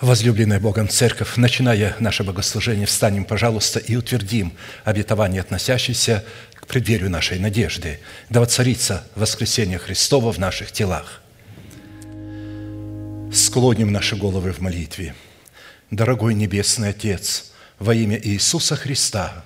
Возлюбленная Богом Церковь, начиная наше богослужение, встанем, пожалуйста, и утвердим обетование, относящееся к преддверию нашей надежды, да воцарится воскресение Христова в наших телах. Склоним наши головы в молитве. Дорогой Небесный Отец, во имя Иисуса Христа,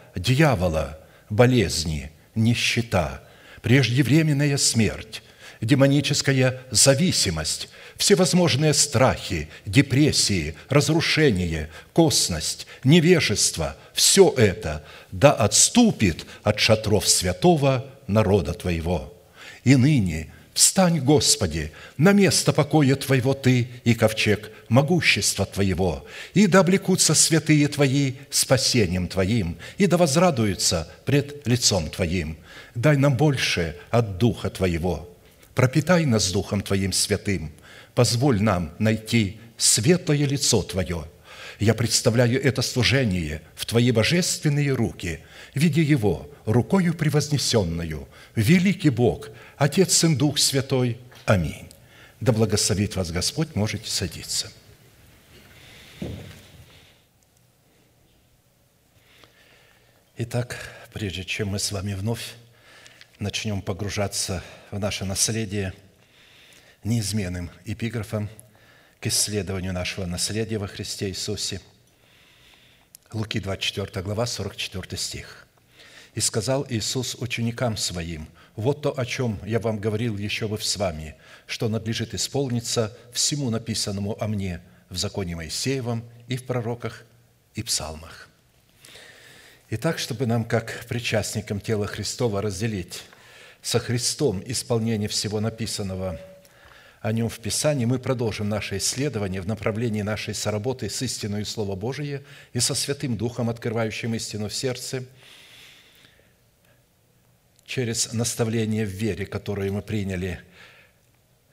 дьявола, болезни, нищета, преждевременная смерть, демоническая зависимость, всевозможные страхи, депрессии, разрушение, косность, невежество – все это да отступит от шатров святого народа Твоего. И ныне встань, Господи, на место покоя Твоего Ты и ковчег могущества Твоего, и да облекутся святые Твои спасением Твоим, и да возрадуются пред лицом Твоим. Дай нам больше от Духа Твоего – пропитай нас Духом Твоим святым, позволь нам найти светлое лицо Твое. Я представляю это служение в Твои божественные руки, видя его рукою превознесенную, великий Бог, Отец, Сын, Дух Святой. Аминь. Да благословит вас Господь, можете садиться. Итак, прежде чем мы с вами вновь начнем погружаться в наше наследие неизменным эпиграфом к исследованию нашего наследия во Христе Иисусе. Луки 24 глава, 44 стих. «И сказал Иисус ученикам Своим, вот то, о чем я вам говорил еще бы с вами, что надлежит исполниться всему написанному о мне в законе Моисеевом и в пророках и псалмах». Итак, чтобы нам, как причастникам тела Христова, разделить со Христом исполнение всего написанного о Нем в Писании, мы продолжим наше исследование в направлении нашей соработы с истиной Слова Божие и со Святым Духом, открывающим истину в сердце, через наставление в вере, которое мы приняли,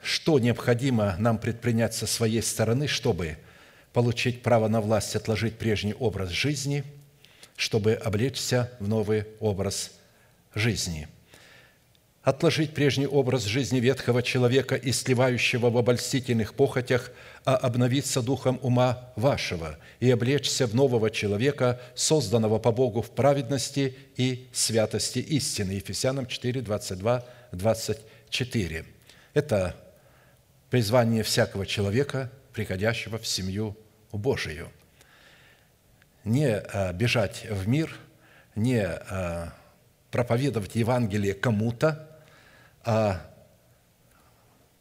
что необходимо нам предпринять со своей стороны, чтобы получить право на власть, отложить прежний образ жизни, чтобы облечься в новый образ жизни – отложить прежний образ жизни ветхого человека и сливающего в обольстительных похотях, а обновиться духом ума вашего и облечься в нового человека, созданного по Богу в праведности и святости истины». Ефесянам 4, 22, 24. Это призвание всякого человека, приходящего в семью Божию. Не а, бежать в мир, не а, проповедовать Евангелие кому-то, а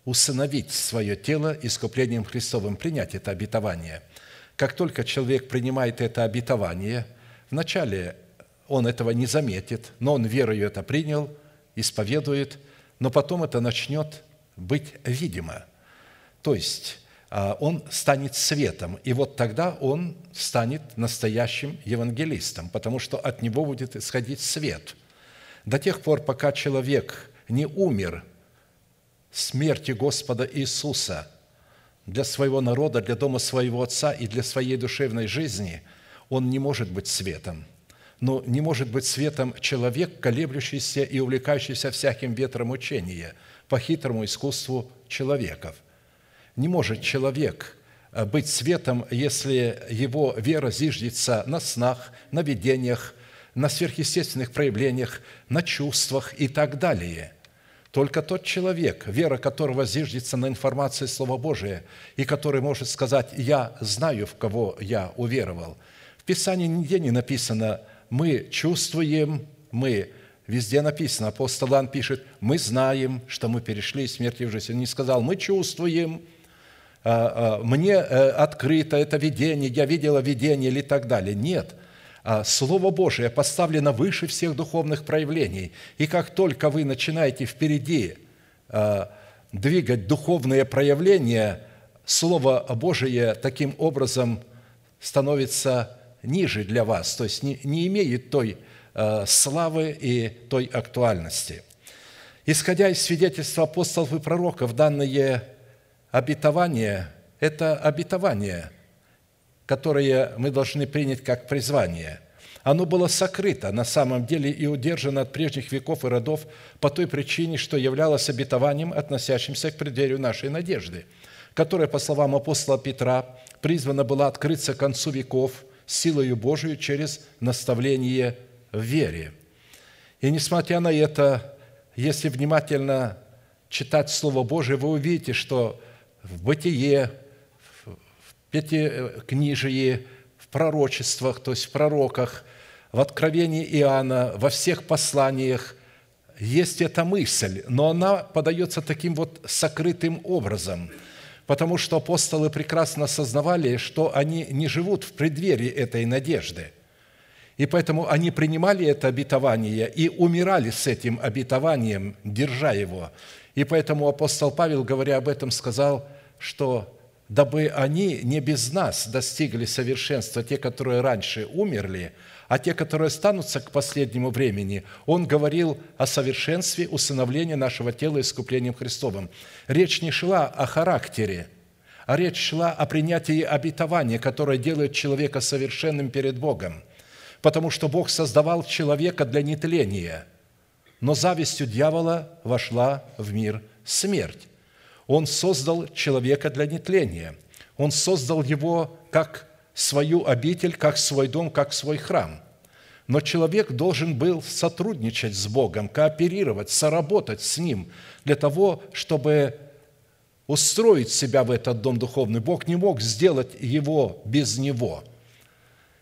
усыновить свое тело искуплением Христовым, принять это обетование. Как только человек принимает это обетование, вначале он этого не заметит, но он верою это принял, исповедует, но потом это начнет быть видимо. То есть а, он станет светом, и вот тогда он станет настоящим евангелистом, потому что от него будет исходить свет. До тех пор, пока человек не умер смерти Господа Иисуса для своего народа, для дома своего Отца и для своей душевной жизни, он не может быть светом. Но не может быть светом человек, колеблющийся и увлекающийся всяким ветром учения по хитрому искусству человеков. Не может человек э, быть светом, если его вера зиждется на снах, на видениях, на сверхъестественных проявлениях, на чувствах и так далее – только тот человек, вера которого зиждется на информации Слова Божия, и который может сказать, я знаю, в кого я уверовал. В Писании нигде не написано, мы чувствуем, мы Везде написано, апостол Иоанн пишет, мы знаем, что мы перешли из смерти в жизнь. Он не сказал, мы чувствуем, а, а, мне э, открыто это видение, я видела видение или так далее. Нет – Слово Божие поставлено выше всех духовных проявлений. И как только вы начинаете впереди а, двигать духовные проявления, Слово Божие таким образом становится ниже для вас, то есть не, не имеет той э, славы и той актуальности. Исходя из свидетельства апостолов и пророков, данное обетование – это обетование, которое мы должны принять как призвание. Оно было сокрыто на самом деле и удержано от прежних веков и родов по той причине, что являлось обетованием, относящимся к преддверию нашей надежды, которая, по словам апостола Петра, призвана была открыться к концу веков силою Божию через наставление в вере. И несмотря на это, если внимательно читать Слово Божие, вы увидите, что в Бытие, Пятикнижии, в пророчествах, то есть в пророках, в Откровении Иоанна, во всех посланиях есть эта мысль, но она подается таким вот сокрытым образом, потому что апостолы прекрасно осознавали, что они не живут в преддверии этой надежды. И поэтому они принимали это обетование и умирали с этим обетованием, держа его. И поэтому апостол Павел, говоря об этом, сказал, что дабы они не без нас достигли совершенства, те, которые раньше умерли, а те, которые останутся к последнему времени, он говорил о совершенстве усыновления нашего тела искуплением Христовым. Речь не шла о характере, а речь шла о принятии обетования, которое делает человека совершенным перед Богом. Потому что Бог создавал человека для нетления, но завистью дьявола вошла в мир смерть. Он создал человека для нетления. Он создал его как свою обитель, как свой дом, как свой храм. Но человек должен был сотрудничать с Богом, кооперировать, соработать с Ним для того, чтобы устроить себя в этот дом духовный. Бог не мог сделать его без него.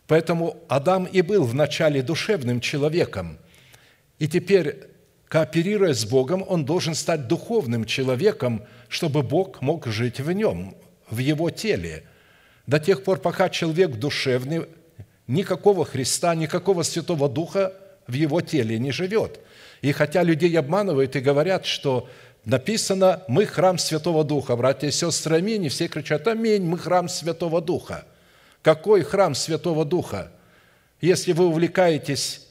Поэтому Адам и был вначале душевным человеком. И теперь Кооперируя с Богом, он должен стать духовным человеком, чтобы Бог мог жить в нем, в его теле. До тех пор, пока человек душевный, никакого Христа, никакого Святого Духа в его теле не живет. И хотя людей обманывают и говорят, что написано «Мы храм Святого Духа», братья и сестры, аминь, и все кричат «Аминь, мы храм Святого Духа». Какой храм Святого Духа? Если вы увлекаетесь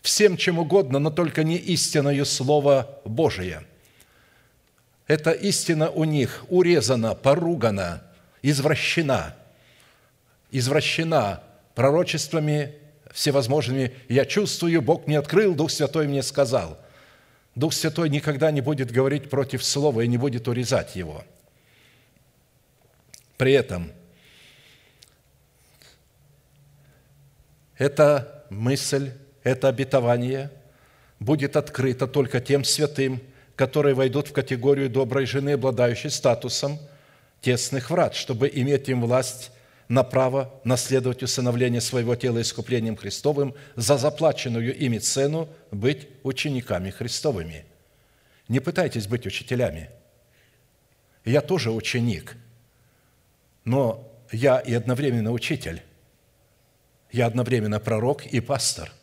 всем чем угодно, но только не истиною Слова Божия. Эта истина у них урезана, поругана, извращена, извращена пророчествами всевозможными. Я чувствую, Бог мне открыл, Дух Святой мне сказал. Дух Святой никогда не будет говорить против Слова и не будет урезать его. При этом эта мысль это обетование будет открыто только тем святым, которые войдут в категорию доброй жены, обладающей статусом тесных врат, чтобы иметь им власть на право наследовать усыновление своего тела искуплением Христовым за заплаченную ими цену быть учениками Христовыми. Не пытайтесь быть учителями. Я тоже ученик, но я и одновременно учитель. Я одновременно пророк и пастор –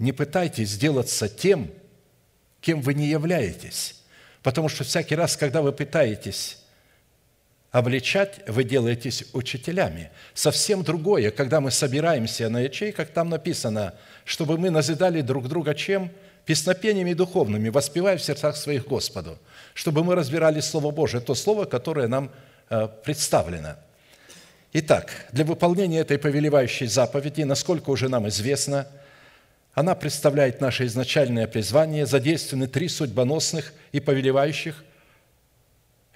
не пытайтесь сделаться тем, кем вы не являетесь. Потому что всякий раз, когда вы пытаетесь обличать, вы делаетесь учителями. Совсем другое, когда мы собираемся на ячейках, там написано, чтобы мы назидали друг друга чем? Песнопениями духовными, воспевая в сердцах своих Господу, чтобы мы разбирали Слово Божие, то Слово, которое нам э, представлено. Итак, для выполнения этой повелевающей заповеди, насколько уже нам известно – она представляет наше изначальное призвание, задействованы три судьбоносных и повелевающих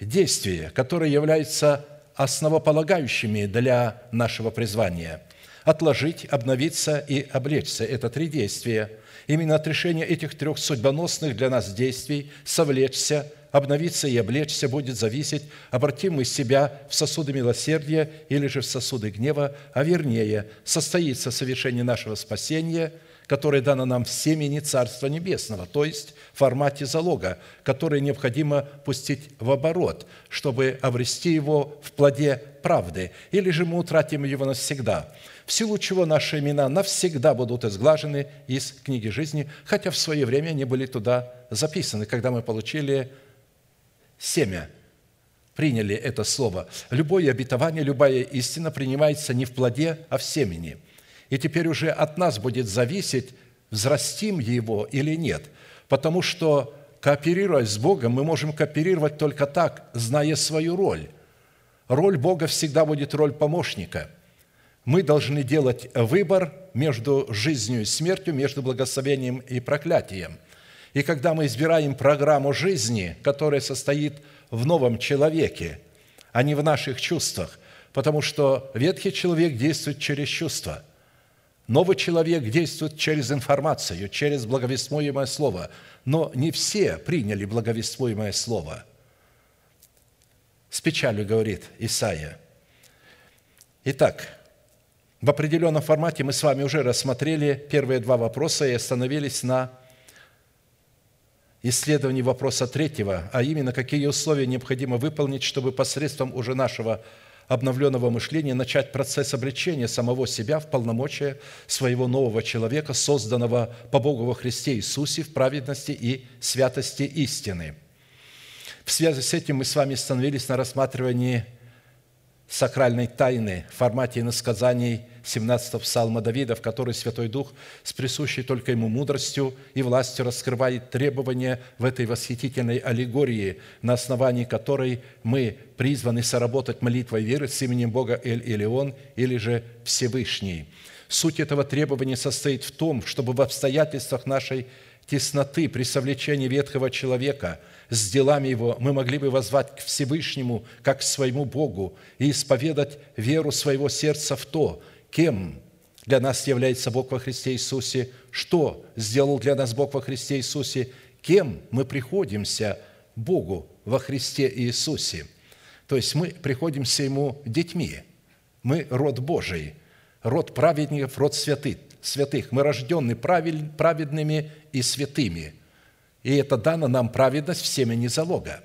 действия, которые являются основополагающими для нашего призвания. Отложить, обновиться и облечься – это три действия. Именно от решения этих трех судьбоносных для нас действий совлечься, обновиться и облечься будет зависеть, обратим мы себя в сосуды милосердия или же в сосуды гнева, а вернее, состоится совершение нашего спасения – которое дано нам в семени Царства Небесного, то есть в формате залога, который необходимо пустить в оборот, чтобы обрести его в плоде правды, или же мы утратим его навсегда, в силу чего наши имена навсегда будут изглажены из книги жизни, хотя в свое время они были туда записаны, когда мы получили семя приняли это слово. Любое обетование, любая истина принимается не в плоде, а в семени. И теперь уже от нас будет зависеть, взрастим его или нет. Потому что, кооперируясь с Богом, мы можем кооперировать только так, зная свою роль. Роль Бога всегда будет роль помощника. Мы должны делать выбор между жизнью и смертью, между благословением и проклятием. И когда мы избираем программу жизни, которая состоит в новом человеке, а не в наших чувствах, потому что ветхий человек действует через чувства – Новый человек действует через информацию, через благовествуемое слово. Но не все приняли благовествуемое слово. С печалью говорит Исаия. Итак, в определенном формате мы с вами уже рассмотрели первые два вопроса и остановились на исследовании вопроса третьего, а именно, какие условия необходимо выполнить, чтобы посредством уже нашего обновленного мышления начать процесс обличения самого себя в полномочия своего нового человека, созданного по Богу во Христе Иисусе в праведности и святости истины. В связи с этим мы с вами остановились на рассматривании сакральной тайны в формате иносказаний 17 псалма Давида, в которой Святой Дух с присущей только ему мудростью и властью раскрывает требования в этой восхитительной аллегории, на основании которой мы призваны соработать молитвой веры с именем Бога Эль-Илион или же Всевышний. Суть этого требования состоит в том, чтобы в обстоятельствах нашей тесноты при совлечении ветхого человека – с делами его мы могли бы возвать к Всевышнему, как к своему Богу, и исповедать веру своего сердца в то, кем для нас является Бог во Христе Иисусе, что сделал для нас Бог во Христе Иисусе, кем мы приходимся Богу во Христе Иисусе. То есть мы приходимся Ему детьми. Мы род Божий, род праведников, род святых. Святых. Мы рождены праведными и святыми – и это дано нам праведность в семени залога.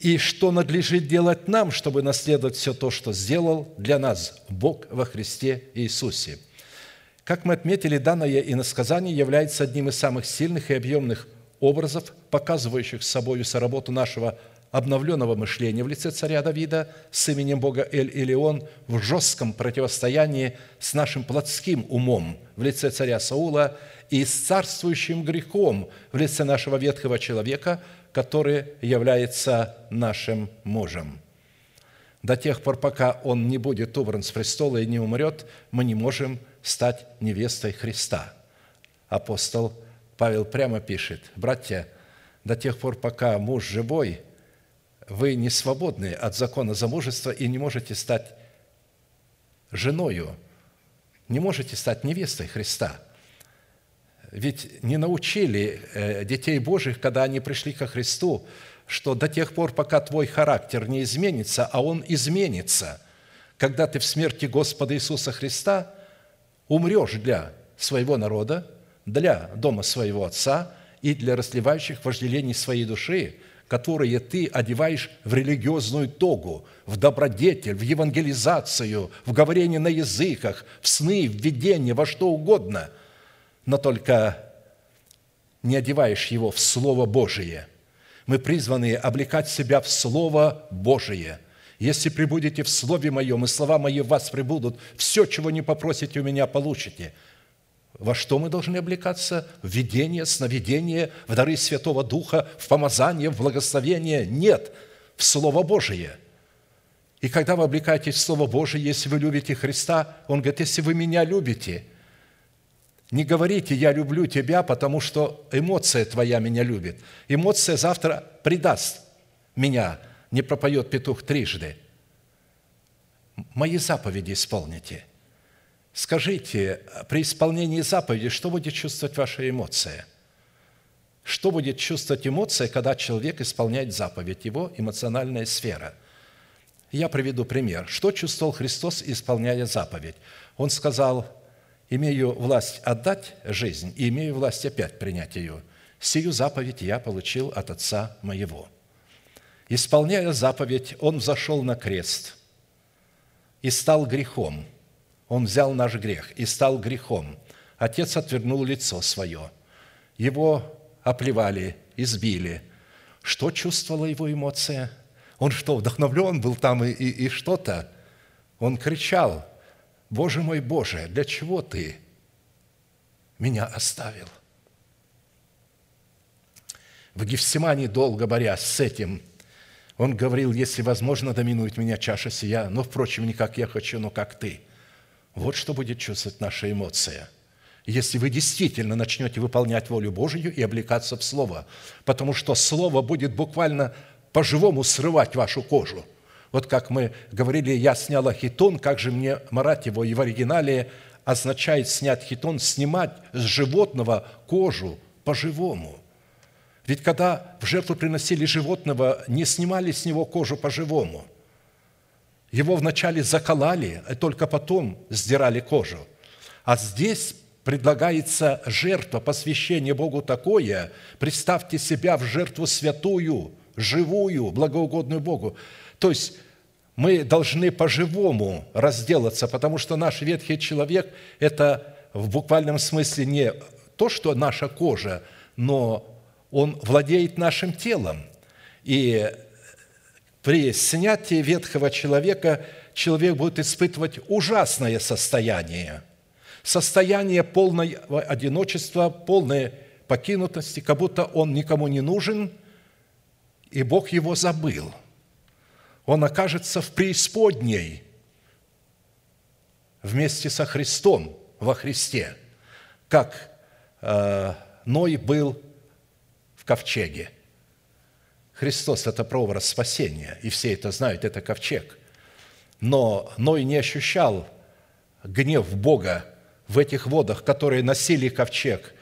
И что надлежит делать нам, чтобы наследовать все то, что сделал для нас Бог во Христе Иисусе? Как мы отметили, данное иносказание является одним из самых сильных и объемных образов, показывающих собою соработу нашего обновленного мышления в лице царя Давида с именем Бога Эль-Илион в жестком противостоянии с нашим плотским умом в лице царя Саула и с царствующим грехом в лице нашего ветхого человека, который является нашим мужем. До тех пор, пока он не будет убран с престола и не умрет, мы не можем стать невестой Христа. Апостол Павел прямо пишет, «Братья, до тех пор, пока муж живой, вы не свободны от закона замужества и не можете стать женою, не можете стать невестой Христа – ведь не научили э, детей Божьих, когда они пришли ко Христу, что до тех пор, пока твой характер не изменится, а он изменится, когда ты в смерти Господа Иисуса Христа умрешь для своего народа, для дома своего Отца и для расливающих вожделений своей души, которые ты одеваешь в религиозную тогу, в добродетель, в евангелизацию, в говорение на языках, в сны, в видение, во что угодно – но только не одеваешь его в Слово Божие. Мы призваны облекать себя в Слово Божие. Если прибудете в Слове Моем, и слова Мои в вас прибудут, все, чего не попросите у меня, получите. Во что мы должны облекаться? В видение, сновидение, в дары Святого Духа, в помазание, в благословение? Нет, в Слово Божие – и когда вы облекаетесь в Слово Божие, если вы любите Христа, Он говорит, если вы меня любите – не говорите «я люблю тебя», потому что эмоция твоя меня любит. Эмоция завтра предаст меня, не пропоет петух трижды. Мои заповеди исполните. Скажите, при исполнении заповеди, что будет чувствовать ваша эмоция? Что будет чувствовать эмоция, когда человек исполняет заповедь, его эмоциональная сфера? Я приведу пример. Что чувствовал Христос, исполняя заповедь? Он сказал – имею власть отдать жизнь и имею власть опять принять ее. Сию заповедь я получил от Отца моего». Исполняя заповедь, Он взошел на крест и стал грехом. Он взял наш грех и стал грехом. Отец отвернул лицо свое. Его оплевали, избили. Что чувствовала его эмоция? Он что, вдохновлен был там и, и, и что-то? Он кричал, «Боже мой, Боже, для чего Ты меня оставил?» В Гефсимане, долго борясь с этим, он говорил, «Если возможно, доминует меня чаша сия, но, впрочем, не как я хочу, но как Ты». Вот что будет чувствовать наша эмоция – если вы действительно начнете выполнять волю Божию и облекаться в Слово, потому что Слово будет буквально по-живому срывать вашу кожу. Вот как мы говорили, я сняла хитон, как же мне марать его, и в оригинале означает снять хитон, снимать с животного кожу по-живому. Ведь когда в жертву приносили животного, не снимали с него кожу по-живому. Его вначале заколали, а только потом сдирали кожу. А здесь предлагается жертва, посвящение Богу такое, представьте себя в жертву святую, живую, благоугодную Богу. То есть мы должны по-живому разделаться, потому что наш ветхий человек – это в буквальном смысле не то, что наша кожа, но он владеет нашим телом. И при снятии ветхого человека человек будет испытывать ужасное состояние. Состояние полного одиночества, полной покинутости, как будто он никому не нужен – и Бог его забыл. Он окажется в преисподней вместе со Христом во Христе, как э, Ной был в ковчеге. Христос – это прообраз спасения, и все это знают, это ковчег. Но Ной не ощущал гнев Бога в этих водах, которые носили ковчег.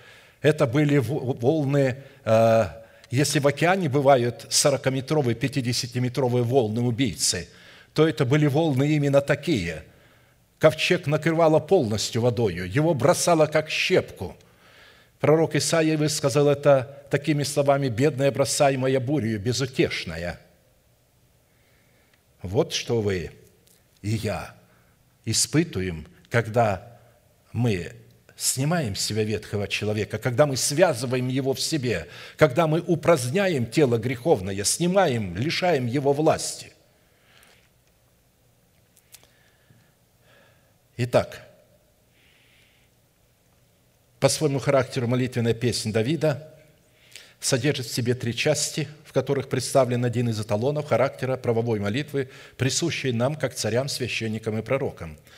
Это были волны э, если в океане бывают 40-метровые, 50-метровые волны убийцы, то это были волны именно такие. Ковчег накрывало полностью водою, его бросало как щепку. Пророк Исаия высказал это такими словами «бедная, бросаемая бурью, безутешная». Вот что вы и я испытываем, когда мы снимаем с себя ветхого человека, когда мы связываем его в себе, когда мы упраздняем тело греховное, снимаем, лишаем его власти. Итак, по своему характеру молитвенная песня Давида содержит в себе три части, в которых представлен один из эталонов характера правовой молитвы, присущий нам, как царям, священникам и пророкам –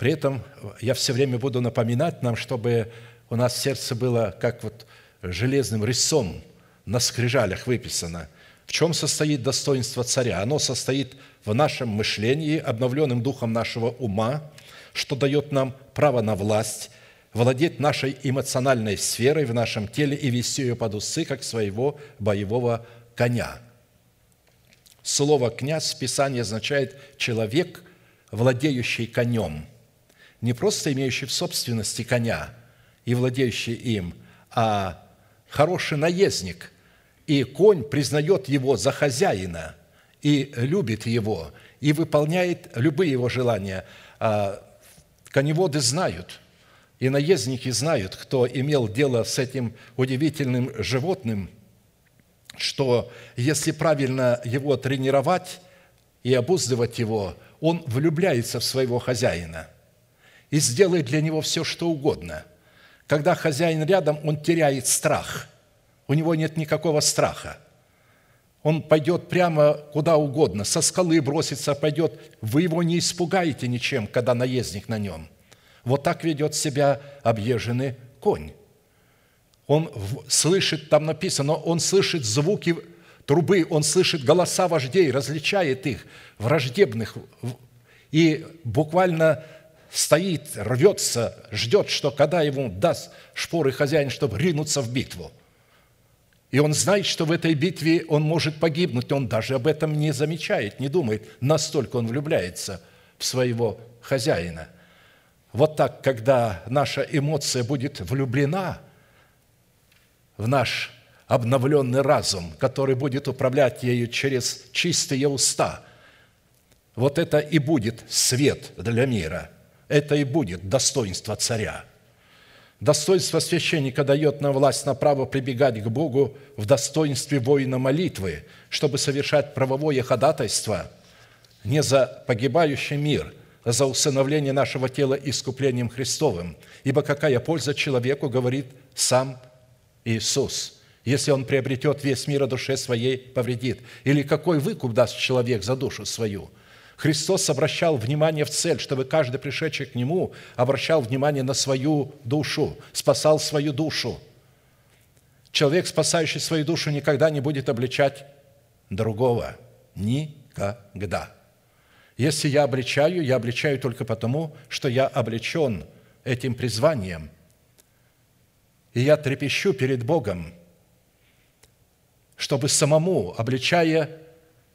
при этом я все время буду напоминать нам, чтобы у нас сердце было как вот железным резцом на скрижалях выписано. В чем состоит достоинство царя? Оно состоит в нашем мышлении, обновленным духом нашего ума, что дает нам право на власть, владеть нашей эмоциональной сферой в нашем теле и вести ее под усы, как своего боевого коня. Слово «князь» в Писании означает «человек, владеющий конем» не просто имеющий в собственности коня и владеющий им, а хороший наездник, и конь признает его за хозяина и любит его, и выполняет любые его желания. А коневоды знают, и наездники знают, кто имел дело с этим удивительным животным, что если правильно его тренировать и обуздывать его, он влюбляется в своего хозяина – и сделает для него все, что угодно. Когда хозяин рядом, он теряет страх. У него нет никакого страха. Он пойдет прямо куда угодно, со скалы бросится, пойдет. Вы его не испугаете ничем, когда наездник на нем. Вот так ведет себя объезженный конь. Он слышит, там написано, он слышит звуки трубы, он слышит голоса вождей, различает их, враждебных, и буквально стоит, рвется, ждет, что когда ему даст шпоры хозяин, чтобы ринуться в битву. И он знает, что в этой битве он может погибнуть, он даже об этом не замечает, не думает, настолько он влюбляется в своего хозяина. Вот так, когда наша эмоция будет влюблена в наш обновленный разум, который будет управлять ею через чистые уста, вот это и будет свет для мира – это и будет достоинство царя. Достоинство священника дает нам власть на право прибегать к Богу в достоинстве воина молитвы, чтобы совершать правовое ходатайство не за погибающий мир, за усыновление нашего тела искуплением Христовым. Ибо какая польза человеку, говорит сам Иисус, если он приобретет весь мир, а душе своей повредит? Или какой выкуп даст человек за душу свою – Христос обращал внимание в цель, чтобы каждый, пришедший к Нему, обращал внимание на свою душу, спасал свою душу. Человек, спасающий свою душу, никогда не будет обличать другого. Никогда. Если я обличаю, я обличаю только потому, что я облечен этим призванием. И я трепещу перед Богом, чтобы самому, обличая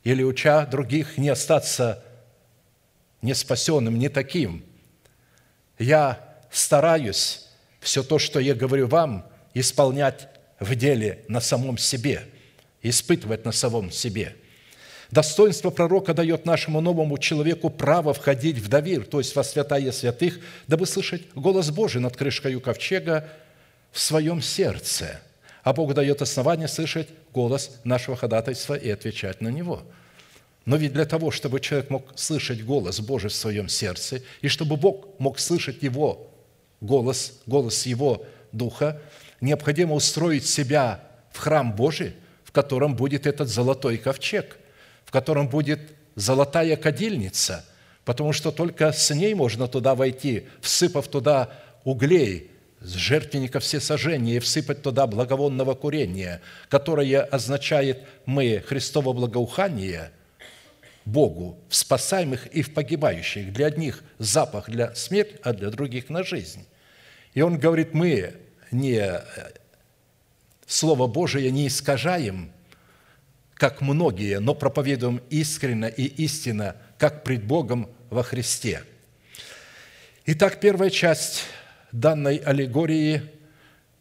или уча других, не остаться не спасенным, не таким. Я стараюсь все то, что я говорю вам, исполнять в деле на самом себе, испытывать на самом себе. Достоинство пророка дает нашему новому человеку право входить в довир, то есть во святая святых, дабы слышать голос Божий над крышкой ковчега в своем сердце. А Бог дает основание слышать голос нашего ходатайства и отвечать на него – но ведь для того, чтобы человек мог слышать голос Божий в своем сердце, и чтобы Бог мог слышать его голос, голос его духа, необходимо устроить себя в храм Божий, в котором будет этот золотой ковчег, в котором будет золотая кадильница, потому что только с ней можно туда войти, всыпав туда углей, с жертвенника все сожжения и всыпать туда благовонного курения, которое означает «мы Христово благоухание», Богу в спасаемых и в погибающих. Для одних запах для смерти, а для других на жизнь. И он говорит, мы не Слово Божие не искажаем, как многие, но проповедуем искренно и истинно, как пред Богом во Христе. Итак, первая часть данной аллегории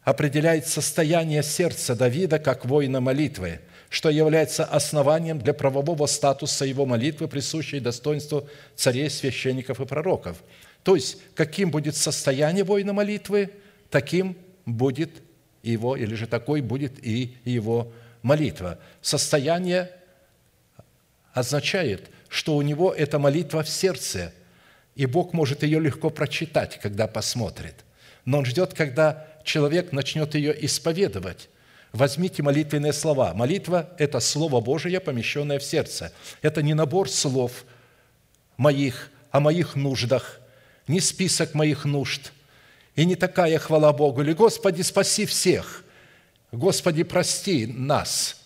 определяет состояние сердца Давида как воина молитвы – что является основанием для правового статуса его молитвы, присущей достоинству царей, священников и пророков. То есть, каким будет состояние воина молитвы, таким будет его, или же такой будет и его молитва. Состояние означает, что у него эта молитва в сердце, и Бог может ее легко прочитать, когда посмотрит. Но Он ждет, когда человек начнет ее исповедовать, Возьмите молитвенные слова. Молитва – это Слово Божие, помещенное в сердце. Это не набор слов моих о моих нуждах, не список моих нужд, и не такая хвала Богу, или «Господи, спаси всех», «Господи, прости нас».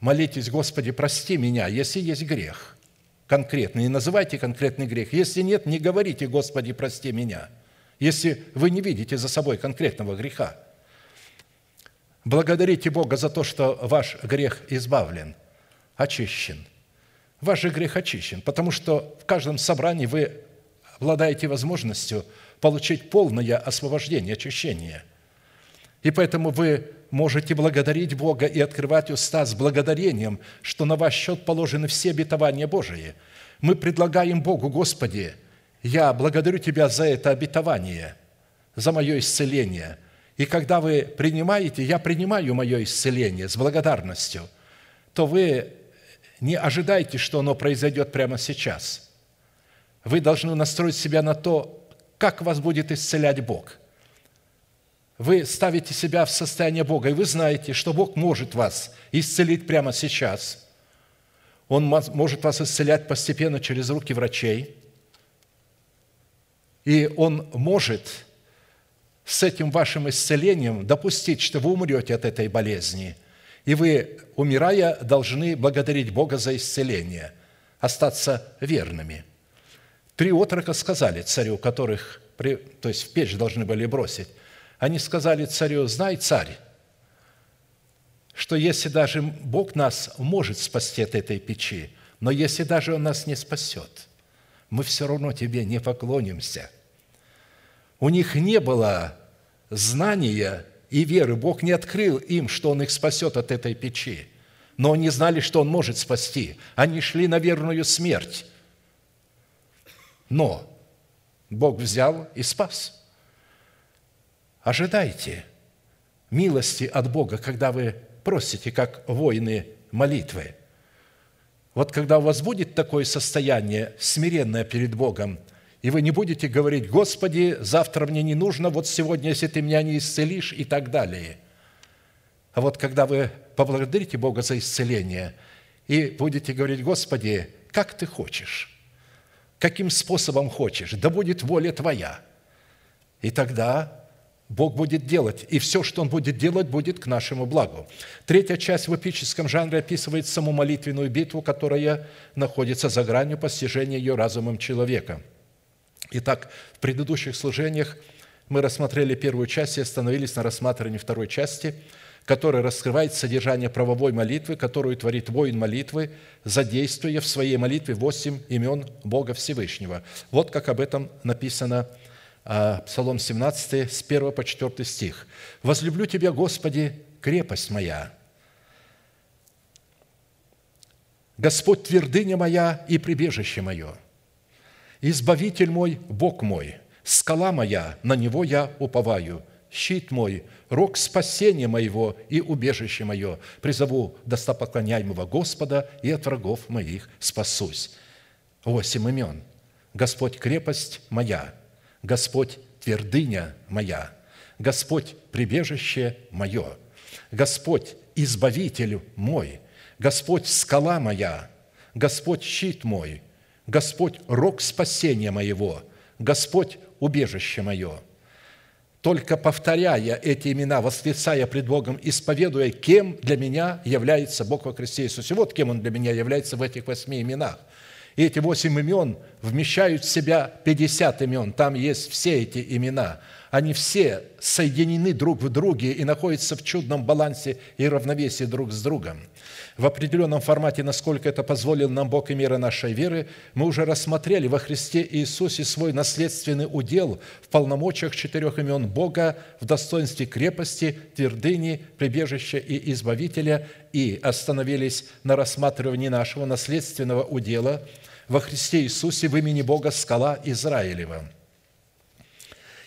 Молитесь, «Господи, прости меня, если есть грех». Конкретно, не называйте конкретный грех. Если нет, не говорите «Господи, прости меня», если вы не видите за собой конкретного греха – Благодарите Бога за то, что ваш грех избавлен, очищен. Ваш же грех очищен, потому что в каждом собрании вы обладаете возможностью получить полное освобождение, очищение. И поэтому вы можете благодарить Бога и открывать уста с благодарением, что на ваш счет положены все обетования Божии. Мы предлагаем Богу, Господи, я благодарю Тебя за это обетование, за мое исцеление – и когда вы принимаете, я принимаю мое исцеление с благодарностью, то вы не ожидайте, что оно произойдет прямо сейчас. Вы должны настроить себя на то, как вас будет исцелять Бог. Вы ставите себя в состояние Бога, и вы знаете, что Бог может вас исцелить прямо сейчас. Он может вас исцелять постепенно через руки врачей. И Он может с этим вашим исцелением допустить, что вы умрете от этой болезни. И вы, умирая, должны благодарить Бога за исцеление, остаться верными. Три отрока сказали царю, которых, то есть в печь должны были бросить, они сказали царю, знай, царь, что если даже Бог нас может спасти от этой печи, но если даже Он нас не спасет, мы все равно Тебе не поклонимся – у них не было знания и веры. Бог не открыл им, что Он их спасет от этой печи. Но они знали, что Он может спасти. Они шли на верную смерть. Но Бог взял и спас. Ожидайте милости от Бога, когда вы просите, как воины молитвы. Вот когда у вас будет такое состояние, смиренное перед Богом, и вы не будете говорить, «Господи, завтра мне не нужно, вот сегодня, если Ты меня не исцелишь» и так далее. А вот когда вы поблагодарите Бога за исцеление и будете говорить, «Господи, как Ты хочешь, каким способом хочешь, да будет воля Твоя», и тогда Бог будет делать, и все, что Он будет делать, будет к нашему благу. Третья часть в эпическом жанре описывает саму молитвенную битву, которая находится за гранью постижения ее разумом человека. Итак, в предыдущих служениях мы рассмотрели первую часть и остановились на рассматривании второй части, которая раскрывает содержание правовой молитвы, которую творит воин молитвы, задействуя в своей молитве восемь имен Бога Всевышнего. Вот как об этом написано в Псалом 17, с 1 по 4 стих. «Возлюблю Тебя, Господи, крепость моя, Господь твердыня моя и прибежище мое, Избавитель мой, Бог мой, скала моя, на Него я уповаю, щит мой, рог спасения моего и убежище мое, призову достопоклоняемого Господа и от врагов моих спасусь». Восемь имен. Господь – крепость моя – Господь – твердыня моя, Господь – прибежище мое, Господь – избавитель мой, Господь – скала моя, Господь – щит мой, Господь – рог спасения моего, Господь – убежище мое». Только повторяя эти имена, восклицая пред Богом, исповедуя, кем для меня является Бог во Христе Иисусе. Вот кем Он для меня является в этих восьми именах – и эти восемь имен вмещают в себя 50 имен. Там есть все эти имена. Они все соединены друг в друге и находятся в чудном балансе и равновесии друг с другом. В определенном формате, насколько это позволил нам Бог и мера нашей веры, мы уже рассмотрели во Христе Иисусе свой наследственный удел в полномочиях четырех имен Бога в достоинстве крепости, твердыни, прибежища и избавителя и остановились на рассматривании нашего наследственного удела – во Христе Иисусе в имени Бога скала Израилева.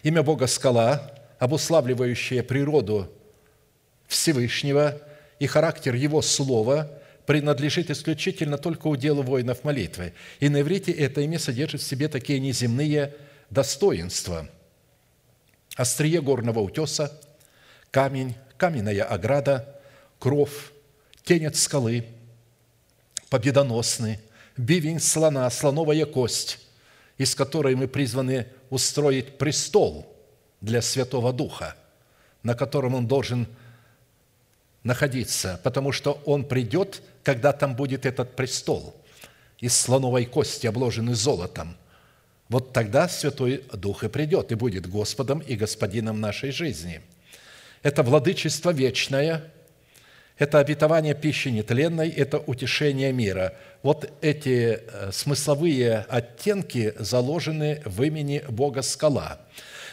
Имя Бога скала, обуславливающее природу Всевышнего и характер Его Слова, принадлежит исключительно только уделу воинов молитвы. И на иврите это имя содержит в себе такие неземные достоинства. Острие горного утеса, камень, каменная ограда, кров, тень от скалы, победоносный, бивень слона, слоновая кость, из которой мы призваны устроить престол для Святого Духа, на котором он должен находиться, потому что он придет, когда там будет этот престол из слоновой кости, обложенный золотом. Вот тогда Святой Дух и придет, и будет Господом и Господином нашей жизни. Это владычество вечное – это обетование пищи нетленной, это утешение мира. Вот эти э, смысловые оттенки заложены в имени Бога Скала.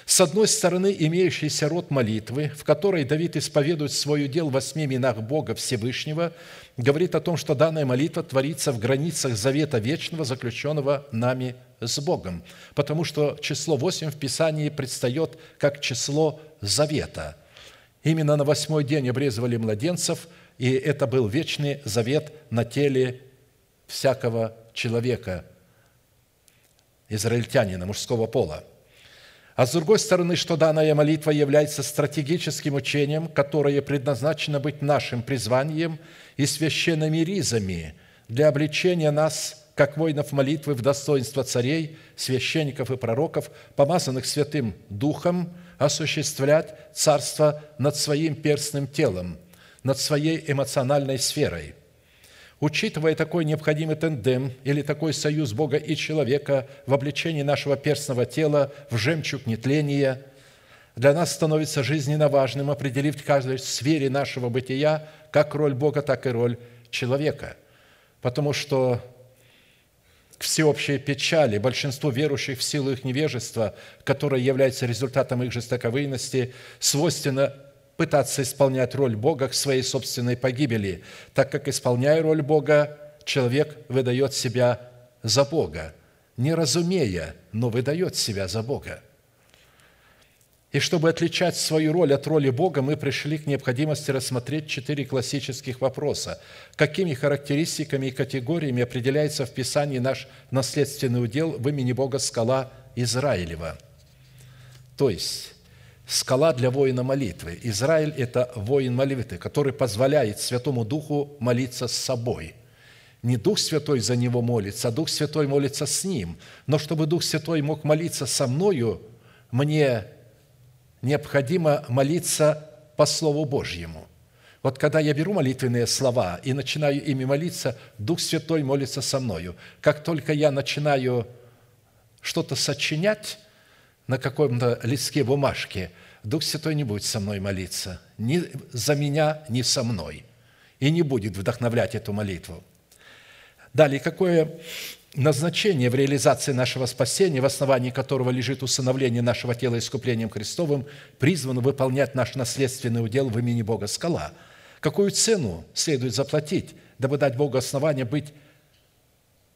С одной стороны, имеющийся род молитвы, в которой Давид исповедует свой удел в восьми именах Бога Всевышнего, говорит о том, что данная молитва творится в границах завета вечного, заключенного нами с Богом, потому что число восемь в Писании предстает как число завета – Именно на восьмой день обрезывали младенцев, и это был вечный завет на теле всякого человека, израильтянина, мужского пола. А с другой стороны, что данная молитва является стратегическим учением, которое предназначено быть нашим призванием и священными ризами для обличения нас, как воинов молитвы, в достоинство царей, священников и пророков, помазанных Святым Духом – осуществлять царство над своим перстным телом, над своей эмоциональной сферой. Учитывая такой необходимый тендем или такой союз Бога и человека в обличении нашего перстного тела в жемчуг нетления, для нас становится жизненно важным определить в каждой сфере нашего бытия как роль Бога, так и роль человека. Потому что к всеобщей печали большинству верующих в силу их невежества, которое является результатом их жестоковыйности, свойственно пытаться исполнять роль Бога к своей собственной погибели, так как, исполняя роль Бога, человек выдает себя за Бога, не разумея, но выдает себя за Бога. И чтобы отличать свою роль от роли Бога, мы пришли к необходимости рассмотреть четыре классических вопроса. Какими характеристиками и категориями определяется в Писании наш наследственный удел в имени Бога скала Израилева? То есть, скала для воина молитвы. Израиль – это воин молитвы, который позволяет Святому Духу молиться с собой. Не Дух Святой за него молится, а Дух Святой молится с ним. Но чтобы Дух Святой мог молиться со мною, мне необходимо молиться по Слову Божьему. Вот когда я беру молитвенные слова и начинаю ими молиться, Дух Святой молится со мною. Как только я начинаю что-то сочинять на каком-то листке бумажки, Дух Святой не будет со мной молиться. Ни за меня, ни со мной. И не будет вдохновлять эту молитву. Далее, какое назначение в реализации нашего спасения, в основании которого лежит усыновление нашего тела искуплением Христовым, призвано выполнять наш наследственный удел в имени Бога скала. Какую цену следует заплатить, дабы дать Богу основание быть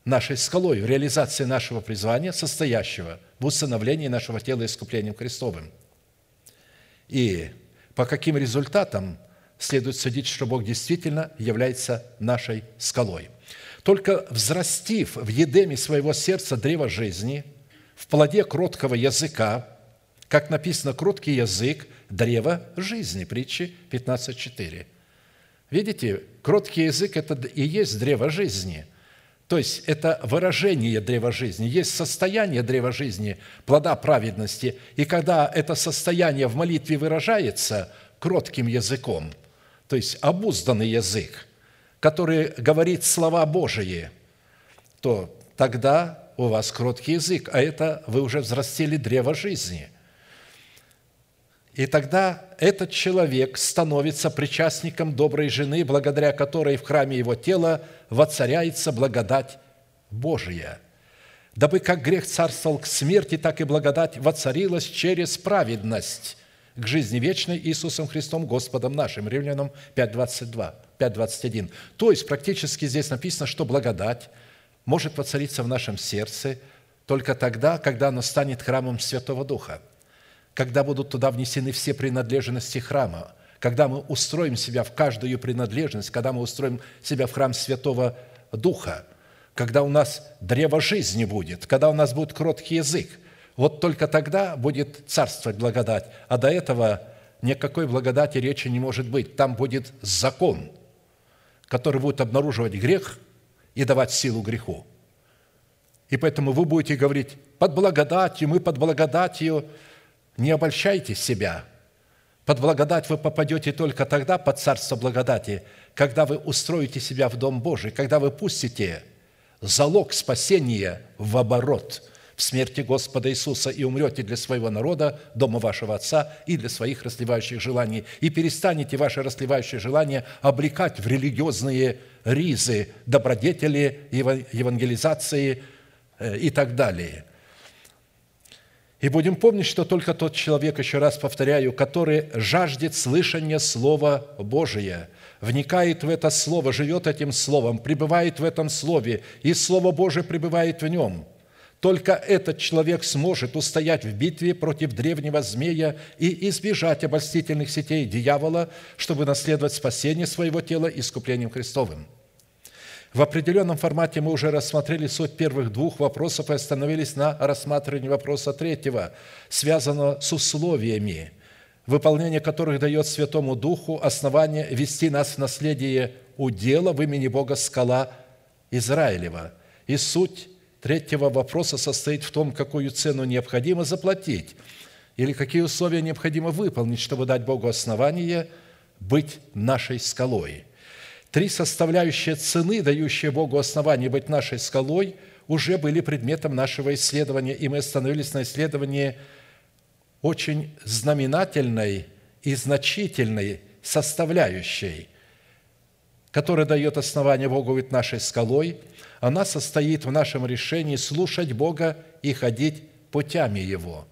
нашей скалой в реализации нашего призвания, состоящего в усыновлении нашего тела искуплением Христовым. И по каким результатам следует судить, что Бог действительно является нашей скалой – только взрастив в едеме своего сердца древо жизни, в плоде кроткого языка, как написано, кроткий язык – древо жизни, притчи 15.4. Видите, кроткий язык – это и есть древо жизни. То есть это выражение древа жизни, есть состояние древа жизни, плода праведности. И когда это состояние в молитве выражается кротким языком, то есть обузданный язык – который говорит слова Божии, то тогда у вас кроткий язык, а это вы уже взрастили древо жизни. И тогда этот человек становится причастником доброй жены, благодаря которой в храме его тела воцаряется благодать Божия. Дабы как грех царствовал к смерти, так и благодать воцарилась через праведность к жизни вечной Иисусом Христом Господом нашим. Римлянам 5.22. 5.21. То есть практически здесь написано, что благодать может воцариться в нашем сердце только тогда, когда оно станет храмом Святого Духа, когда будут туда внесены все принадлежности храма, когда мы устроим себя в каждую принадлежность, когда мы устроим себя в храм Святого Духа, когда у нас древо жизни будет, когда у нас будет кроткий язык, вот только тогда будет царствовать благодать, а до этого никакой благодати речи не может быть. Там будет закон – который будет обнаруживать грех и давать силу греху. И поэтому вы будете говорить, под благодатью, мы под благодатью, не обольщайте себя. Под благодать вы попадете только тогда, под царство благодати, когда вы устроите себя в Дом Божий, когда вы пустите залог спасения в оборот – в смерти Господа Иисуса и умрете для своего народа, дома вашего Отца и для своих расливающих желаний, и перестанете ваши расливающие желания облекать в религиозные ризы, добродетели, евангелизации э, и так далее. И будем помнить, что только тот человек, еще раз повторяю, который жаждет слышания Слова Божия, вникает в это Слово, живет этим Словом, пребывает в этом Слове, и Слово Божие пребывает в нем – только этот человек сможет устоять в битве против древнего змея и избежать обольстительных сетей дьявола, чтобы наследовать спасение своего тела искуплением Христовым. В определенном формате мы уже рассмотрели суть первых двух вопросов и остановились на рассматривании вопроса третьего, связанного с условиями, выполнение которых дает Святому Духу основание вести нас в наследие удела в имени Бога скала Израилева. И суть третьего вопроса состоит в том, какую цену необходимо заплатить или какие условия необходимо выполнить, чтобы дать Богу основание быть нашей скалой. Три составляющие цены, дающие Богу основание быть нашей скалой, уже были предметом нашего исследования, и мы остановились на исследовании очень знаменательной и значительной составляющей, которая дает основание Богу быть нашей скалой – она состоит в нашем решении слушать Бога и ходить путями Его.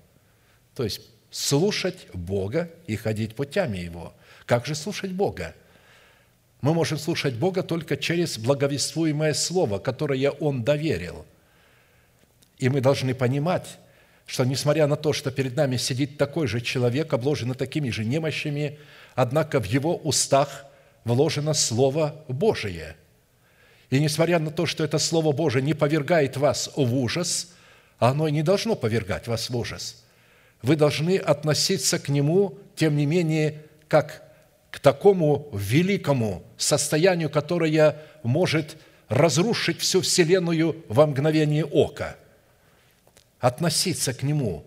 То есть слушать Бога и ходить путями Его. Как же слушать Бога? Мы можем слушать Бога только через благовествуемое Слово, которое Он доверил. И мы должны понимать, что несмотря на то, что перед нами сидит такой же человек, обложенный такими же немощами, однако в его устах вложено Слово Божие. И несмотря на то, что это Слово Божие не повергает вас в ужас, оно и не должно повергать вас в ужас, вы должны относиться к нему, тем не менее, как к такому великому состоянию, которое может разрушить всю Вселенную во мгновение ока. Относиться к Нему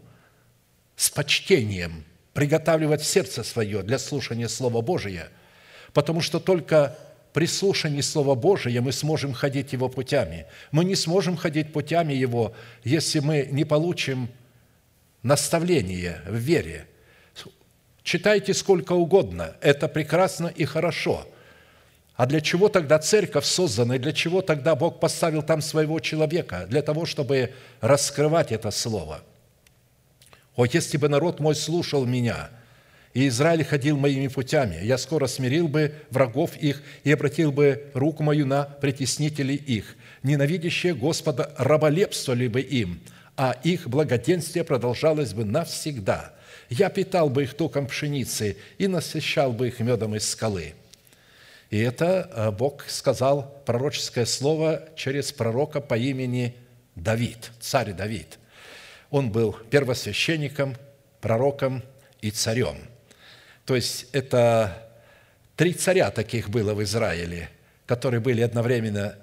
с почтением, приготавливать сердце свое для слушания Слова Божия, потому что только при слушании Слова Божия мы сможем ходить Его путями. Мы не сможем ходить путями Его, если мы не получим наставление в вере. Читайте сколько угодно, это прекрасно и хорошо – а для чего тогда церковь создана, и для чего тогда Бог поставил там своего человека? Для того, чтобы раскрывать это слово. «О, если бы народ мой слушал меня, и Израиль ходил моими путями, я скоро смирил бы врагов их и обратил бы руку мою на притеснителей их, ненавидящие Господа раболепствовали бы им, а их благоденствие продолжалось бы навсегда. Я питал бы их током пшеницы и насыщал бы их медом из скалы». И это э, Бог сказал пророческое слово через пророка по имени Давид, царь Давид. Он был первосвященником, пророком и царем. То есть это три царя таких было в Израиле, которые были одновременно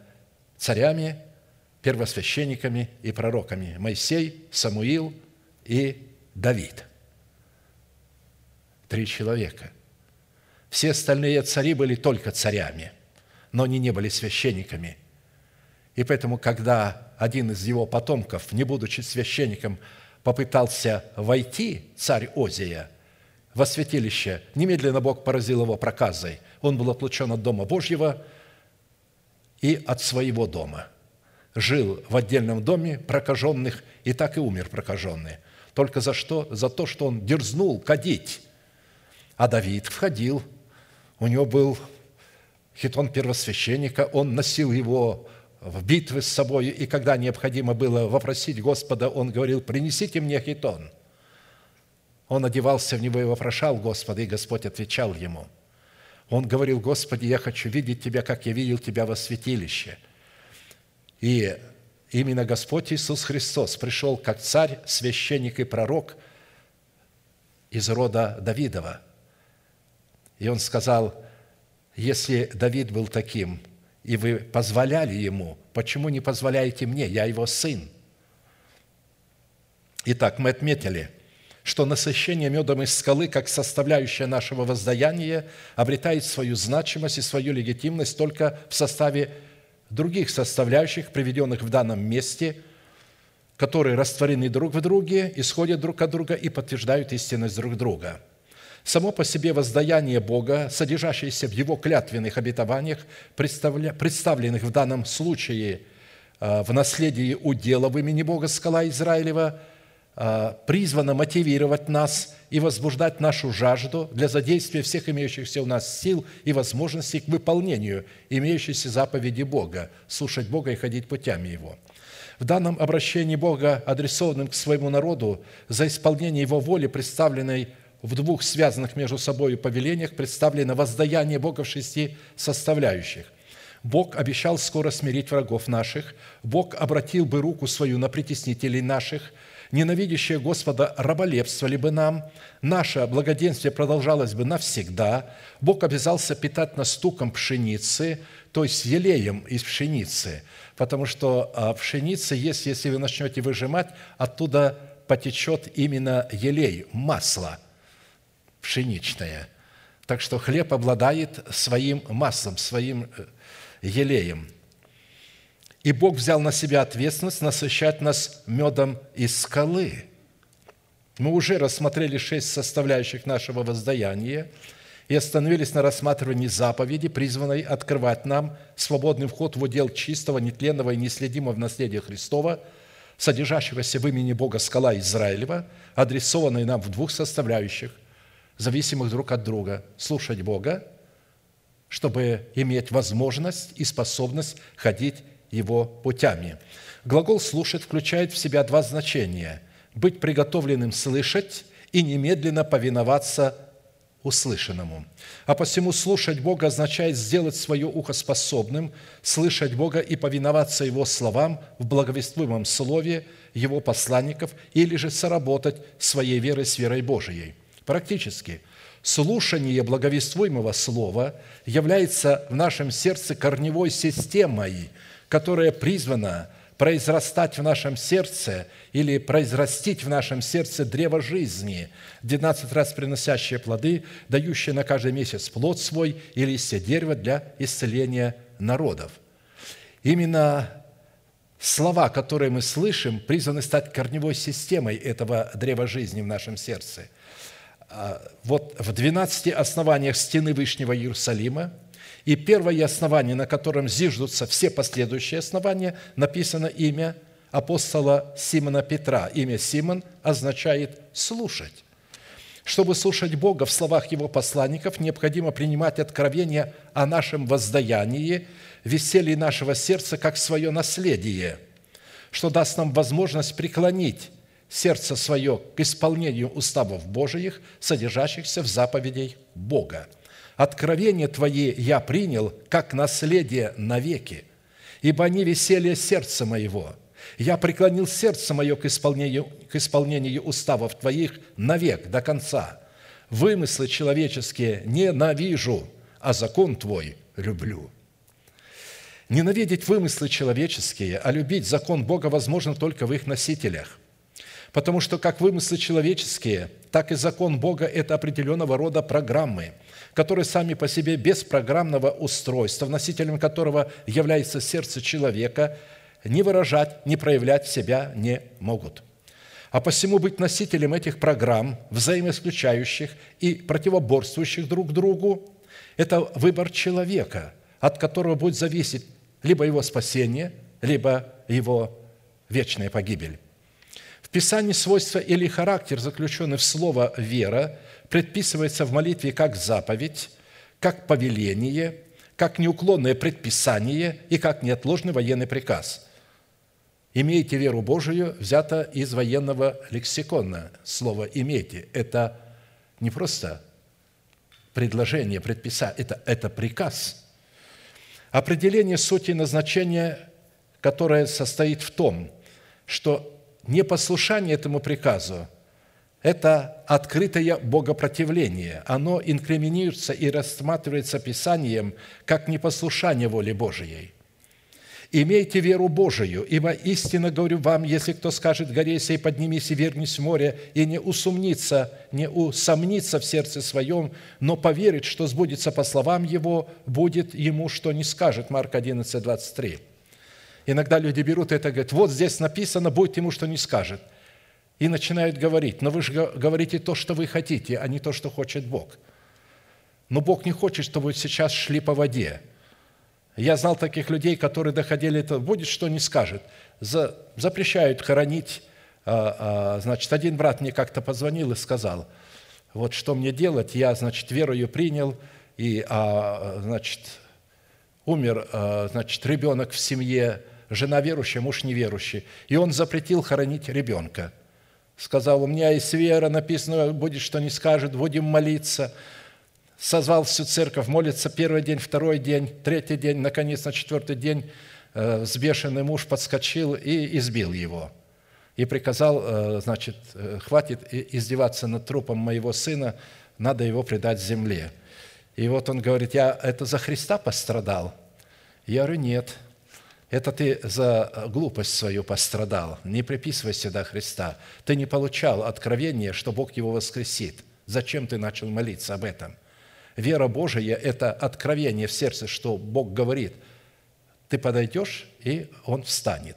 царями, первосвященниками и пророками. Моисей, Самуил и Давид. Три человека – все остальные цари были только царями, но они не были священниками. И поэтому, когда один из его потомков, не будучи священником, попытался войти, царь Озия, во святилище, немедленно Бог поразил его проказой. Он был отлучен от Дома Божьего и от своего дома. Жил в отдельном доме прокаженных и так и умер прокаженный. Только за что? За то, что он дерзнул кадить. А Давид входил у него был хитон первосвященника, он носил его в битвы с собой, и когда необходимо было вопросить Господа, он говорил, принесите мне хитон. Он одевался в него и вопрошал Господа, и Господь отвечал ему. Он говорил, Господи, я хочу видеть Тебя, как я видел Тебя во святилище. И именно Господь Иисус Христос пришел как царь, священник и пророк из рода Давидова – и он сказал, если Давид был таким, и вы позволяли ему, почему не позволяете мне? Я его сын. Итак, мы отметили, что насыщение медом из скалы, как составляющая нашего воздаяния, обретает свою значимость и свою легитимность только в составе других составляющих, приведенных в данном месте, которые растворены друг в друге, исходят друг от друга и подтверждают истинность друг друга – Само по себе воздаяние Бога, содержащееся в Его клятвенных обетованиях, представленных в данном случае э, в наследии удела в имени Бога скала Израилева, э, призвано мотивировать нас и возбуждать нашу жажду для задействия всех имеющихся у нас сил и возможностей к выполнению имеющейся заповеди Бога, слушать Бога и ходить путями Его. В данном обращении Бога, адресованным к своему народу, за исполнение Его воли, представленной в двух связанных между собой повелениях представлено воздаяние Бога в шести составляющих. Бог обещал скоро смирить врагов наших, Бог обратил бы руку свою на притеснителей наших, ненавидящие Господа раболепствовали бы нам, наше благоденствие продолжалось бы навсегда, Бог обязался питать нас стуком пшеницы, то есть елеем из пшеницы, потому что а, пшеница есть, если вы начнете выжимать, оттуда потечет именно елей, масло – пшеничное. Так что хлеб обладает своим маслом, своим э, елеем. И Бог взял на себя ответственность насыщать нас медом из скалы. Мы уже рассмотрели шесть составляющих нашего воздаяния и остановились на рассматривании заповеди, призванной открывать нам свободный вход в удел чистого, нетленного и неследимого в наследие Христова, содержащегося в имени Бога скала Израилева, адресованной нам в двух составляющих – зависимых друг от друга, слушать Бога, чтобы иметь возможность и способность ходить Его путями. Глагол «слушать» включает в себя два значения – быть приготовленным слышать и немедленно повиноваться услышанному. А посему слушать Бога означает сделать свое ухо способным слышать Бога и повиноваться Его словам в благовествуемом слове Его посланников или же соработать своей верой с верой Божией. Практически – слушание благовествуемого слова является в нашем сердце корневой системой, которая призвана произрастать в нашем сердце или произрастить в нашем сердце древо жизни, 12 раз приносящее плоды, дающее на каждый месяц плод свой и листья дерева для исцеления народов. Именно слова, которые мы слышим, призваны стать корневой системой этого древа жизни в нашем сердце – а, вот в 12 основаниях стены Вышнего Иерусалима, и первое основание, на котором зиждутся все последующие основания, написано имя апостола Симона Петра. Имя Симон означает «слушать». Чтобы слушать Бога в словах Его посланников, необходимо принимать откровение о нашем воздаянии, веселье нашего сердца как свое наследие, что даст нам возможность преклонить сердце свое к исполнению уставов Божиих, содержащихся в заповедей Бога. Откровение Твои я принял, как наследие навеки, ибо они веселье сердца моего. Я преклонил сердце мое к исполнению, к исполнению уставов Твоих навек, до конца. Вымыслы человеческие ненавижу, а закон Твой люблю». Ненавидеть вымыслы человеческие, а любить закон Бога возможно только в их носителях – Потому что как вымыслы человеческие, так и закон Бога – это определенного рода программы, которые сами по себе без программного устройства, носителем которого является сердце человека, не выражать, не проявлять себя не могут. А посему быть носителем этих программ, взаимоисключающих и противоборствующих друг другу – это выбор человека, от которого будет зависеть либо его спасение, либо его вечная погибель. В Писании свойства или характер, заключенный в слово «вера», предписывается в молитве как заповедь, как повеление, как неуклонное предписание и как неотложный военный приказ. «Имейте веру Божию» взято из военного лексикона. Слово «имейте» – это не просто предложение, предписание, это, это приказ. Определение сути назначения, которое состоит в том, что непослушание этому приказу – это открытое богопротивление. Оно инкриминируется и рассматривается Писанием как непослушание воли Божией. «Имейте веру Божию, ибо истинно говорю вам, если кто скажет горе сей, поднимись и вернись в море, и не усомнится, не усомнится в сердце своем, но поверит, что сбудется по словам его, будет ему, что не скажет». Марк 11, 23. Иногда люди берут это и говорят, вот здесь написано, будет ему, что не скажет. И начинают говорить, но вы же говорите то, что вы хотите, а не то, что хочет Бог. Но Бог не хочет, чтобы вы сейчас шли по воде. Я знал таких людей, которые доходили, это будет, что не скажет. За, запрещают хоронить. А, а, значит, один брат мне как-то позвонил и сказал, вот что мне делать, я, значит, верою принял, и, а, значит, умер, а, значит, ребенок в семье, жена верующая, муж неверующий. И он запретил хоронить ребенка. Сказал, у меня есть вера, написано, будет, что не скажет, будем молиться. Созвал всю церковь, молится первый день, второй день, третий день, наконец, на четвертый день э, взбешенный муж подскочил и избил его. И приказал, э, значит, э, хватит издеваться над трупом моего сына, надо его предать земле. И вот он говорит, я это за Христа пострадал? Я говорю, нет – это ты за глупость свою пострадал. Не приписывай сюда Христа. Ты не получал откровения, что Бог его воскресит. Зачем ты начал молиться об этом? Вера Божия – это откровение в сердце, что Бог говорит. Ты подойдешь, и Он встанет.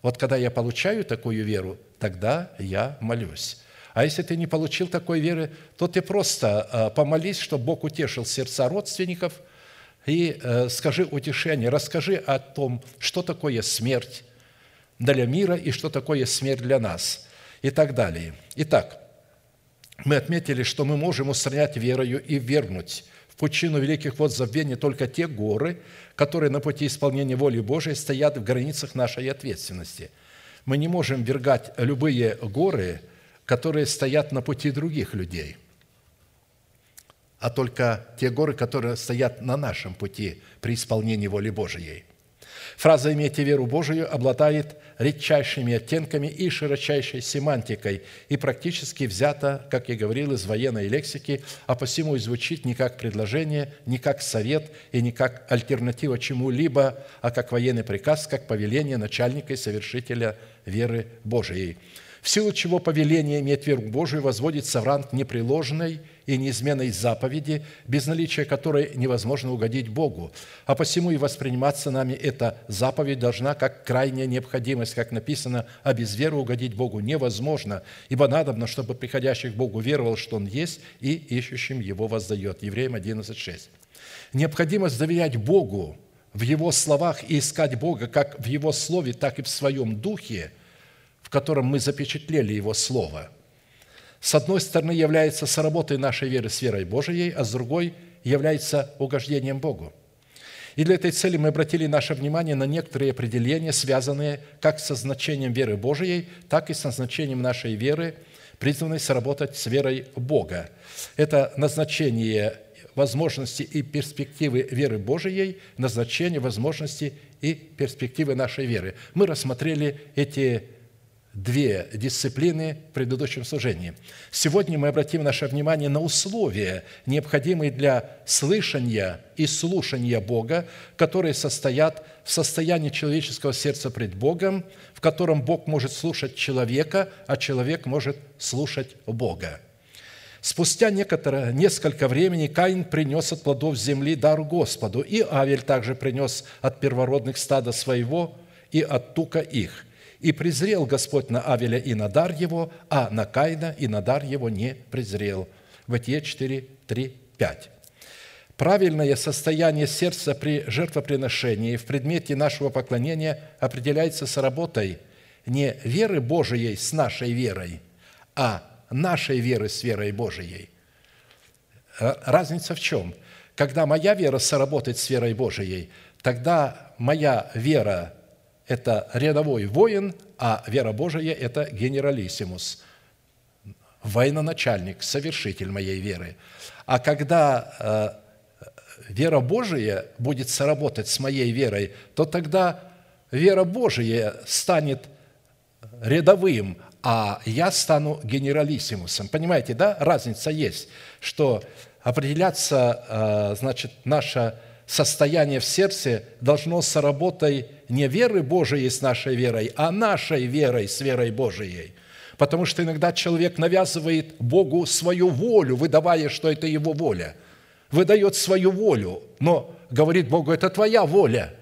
Вот когда я получаю такую веру, тогда я молюсь. А если ты не получил такой веры, то ты просто а, помолись, чтобы Бог утешил сердца родственников – и э, скажи утешение, расскажи о том, что такое смерть для мира и что такое смерть для нас и так далее. Итак, мы отметили, что мы можем устранять верою и вернуть в пучину великих вод забвения только те горы, которые на пути исполнения воли Божией стоят в границах нашей ответственности. Мы не можем вергать любые горы, которые стоят на пути других людей, а только те горы, которые стоят на нашем пути при исполнении воли Божией – Фраза «имейте веру Божию» обладает редчайшими оттенками и широчайшей семантикой и практически взята, как я говорил, из военной лексики, а посему и звучит не как предложение, не как совет и не как альтернатива чему-либо, а как военный приказ, как повеление начальника и совершителя веры Божией – в силу чего повеление иметь веру Божию возводится в ранг непреложной и неизменной заповеди, без наличия которой невозможно угодить Богу. А посему и восприниматься нами эта заповедь должна как крайняя необходимость, как написано, а без веры угодить Богу невозможно, ибо надобно, чтобы приходящий к Богу веровал, что Он есть, и ищущим Его воздает». Евреям 11.6. Необходимость доверять Богу в Его словах и искать Бога как в Его Слове, так и в Своем Духе – котором мы запечатлели Его Слово, с одной стороны является соработой нашей веры с верой Божией, а с другой является угождением Богу. И для этой цели мы обратили наше внимание на некоторые определения, связанные как со значением веры Божией, так и со значением нашей веры, призванной сработать с верой Бога. Это назначение возможности и перспективы веры Божией, назначение возможности и перспективы нашей веры. Мы рассмотрели эти две дисциплины в предыдущем служении. Сегодня мы обратим наше внимание на условия, необходимые для слышания и слушания Бога, которые состоят в состоянии человеческого сердца пред Богом, в котором Бог может слушать человека, а человек может слушать Бога. Спустя некоторое, несколько времени Каин принес от плодов земли дар Господу, и Авель также принес от первородных стада своего и от тука их – и презрел Господь на Авеля и на дар его, а на Каина и на дар его не презрел». Ватье 4, 3, 5. Правильное состояние сердца при жертвоприношении в предмете нашего поклонения определяется с работой не веры Божией с нашей верой, а нашей веры с верой Божией. Э, разница в чем? Когда моя вера сработает с верой Божией, тогда моя вера – это рядовой воин, а вера Божия – это генералиссимус, военачальник, совершитель моей веры. А когда э, вера Божия будет сработать с моей верой, то тогда вера Божия станет рядовым, а я стану генералиссимусом. Понимаете, да? Разница есть, что определяться, э, значит, наша состояние в сердце должно с работой не веры Божией с нашей верой, а нашей верой с верой Божией. Потому что иногда человек навязывает Богу свою волю, выдавая, что это его воля. Выдает свою волю, но говорит Богу, это твоя воля.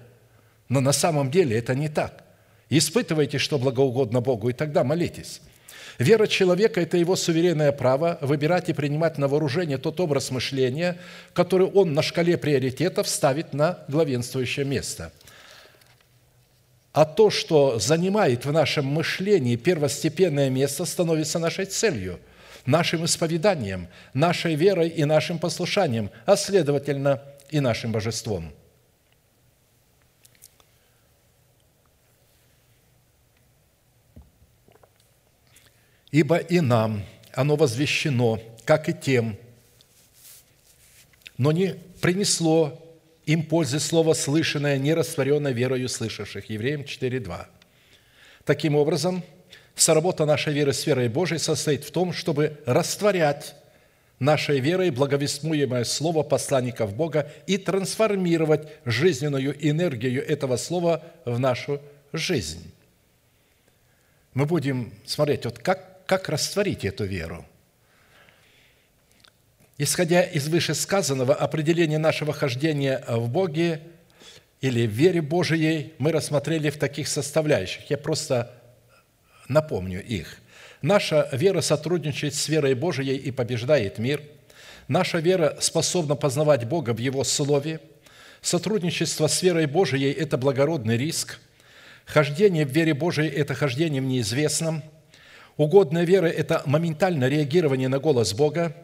Но на самом деле это не так. Испытывайте, что благоугодно Богу, и тогда молитесь. Вера человека – это его суверенное право выбирать и принимать на вооружение тот образ мышления, который он на шкале приоритетов ставит на главенствующее место. А то, что занимает в нашем мышлении первостепенное место, становится нашей целью, нашим исповеданием, нашей верой и нашим послушанием, а следовательно и нашим божеством – Ибо и нам оно возвещено, как и тем, но не принесло им пользы слово слышанное, не растворенное верою слышавших. Евреям 4.2. Таким образом, соработа нашей веры с верой Божией состоит в том, чтобы растворять нашей верой благовестмуемое слово посланников Бога и трансформировать жизненную энергию этого слова в нашу жизнь. Мы будем смотреть, вот как как растворить эту веру? Исходя из вышесказанного определения нашего хождения в Боге или в вере Божией, мы рассмотрели в таких составляющих. Я просто напомню их. Наша вера сотрудничает с верой Божией и побеждает мир. Наша вера способна познавать Бога в Его Слове. Сотрудничество с верой Божией – это благородный риск. Хождение в вере Божией – это хождение в неизвестном – Угодная вера – это моментальное реагирование на голос Бога.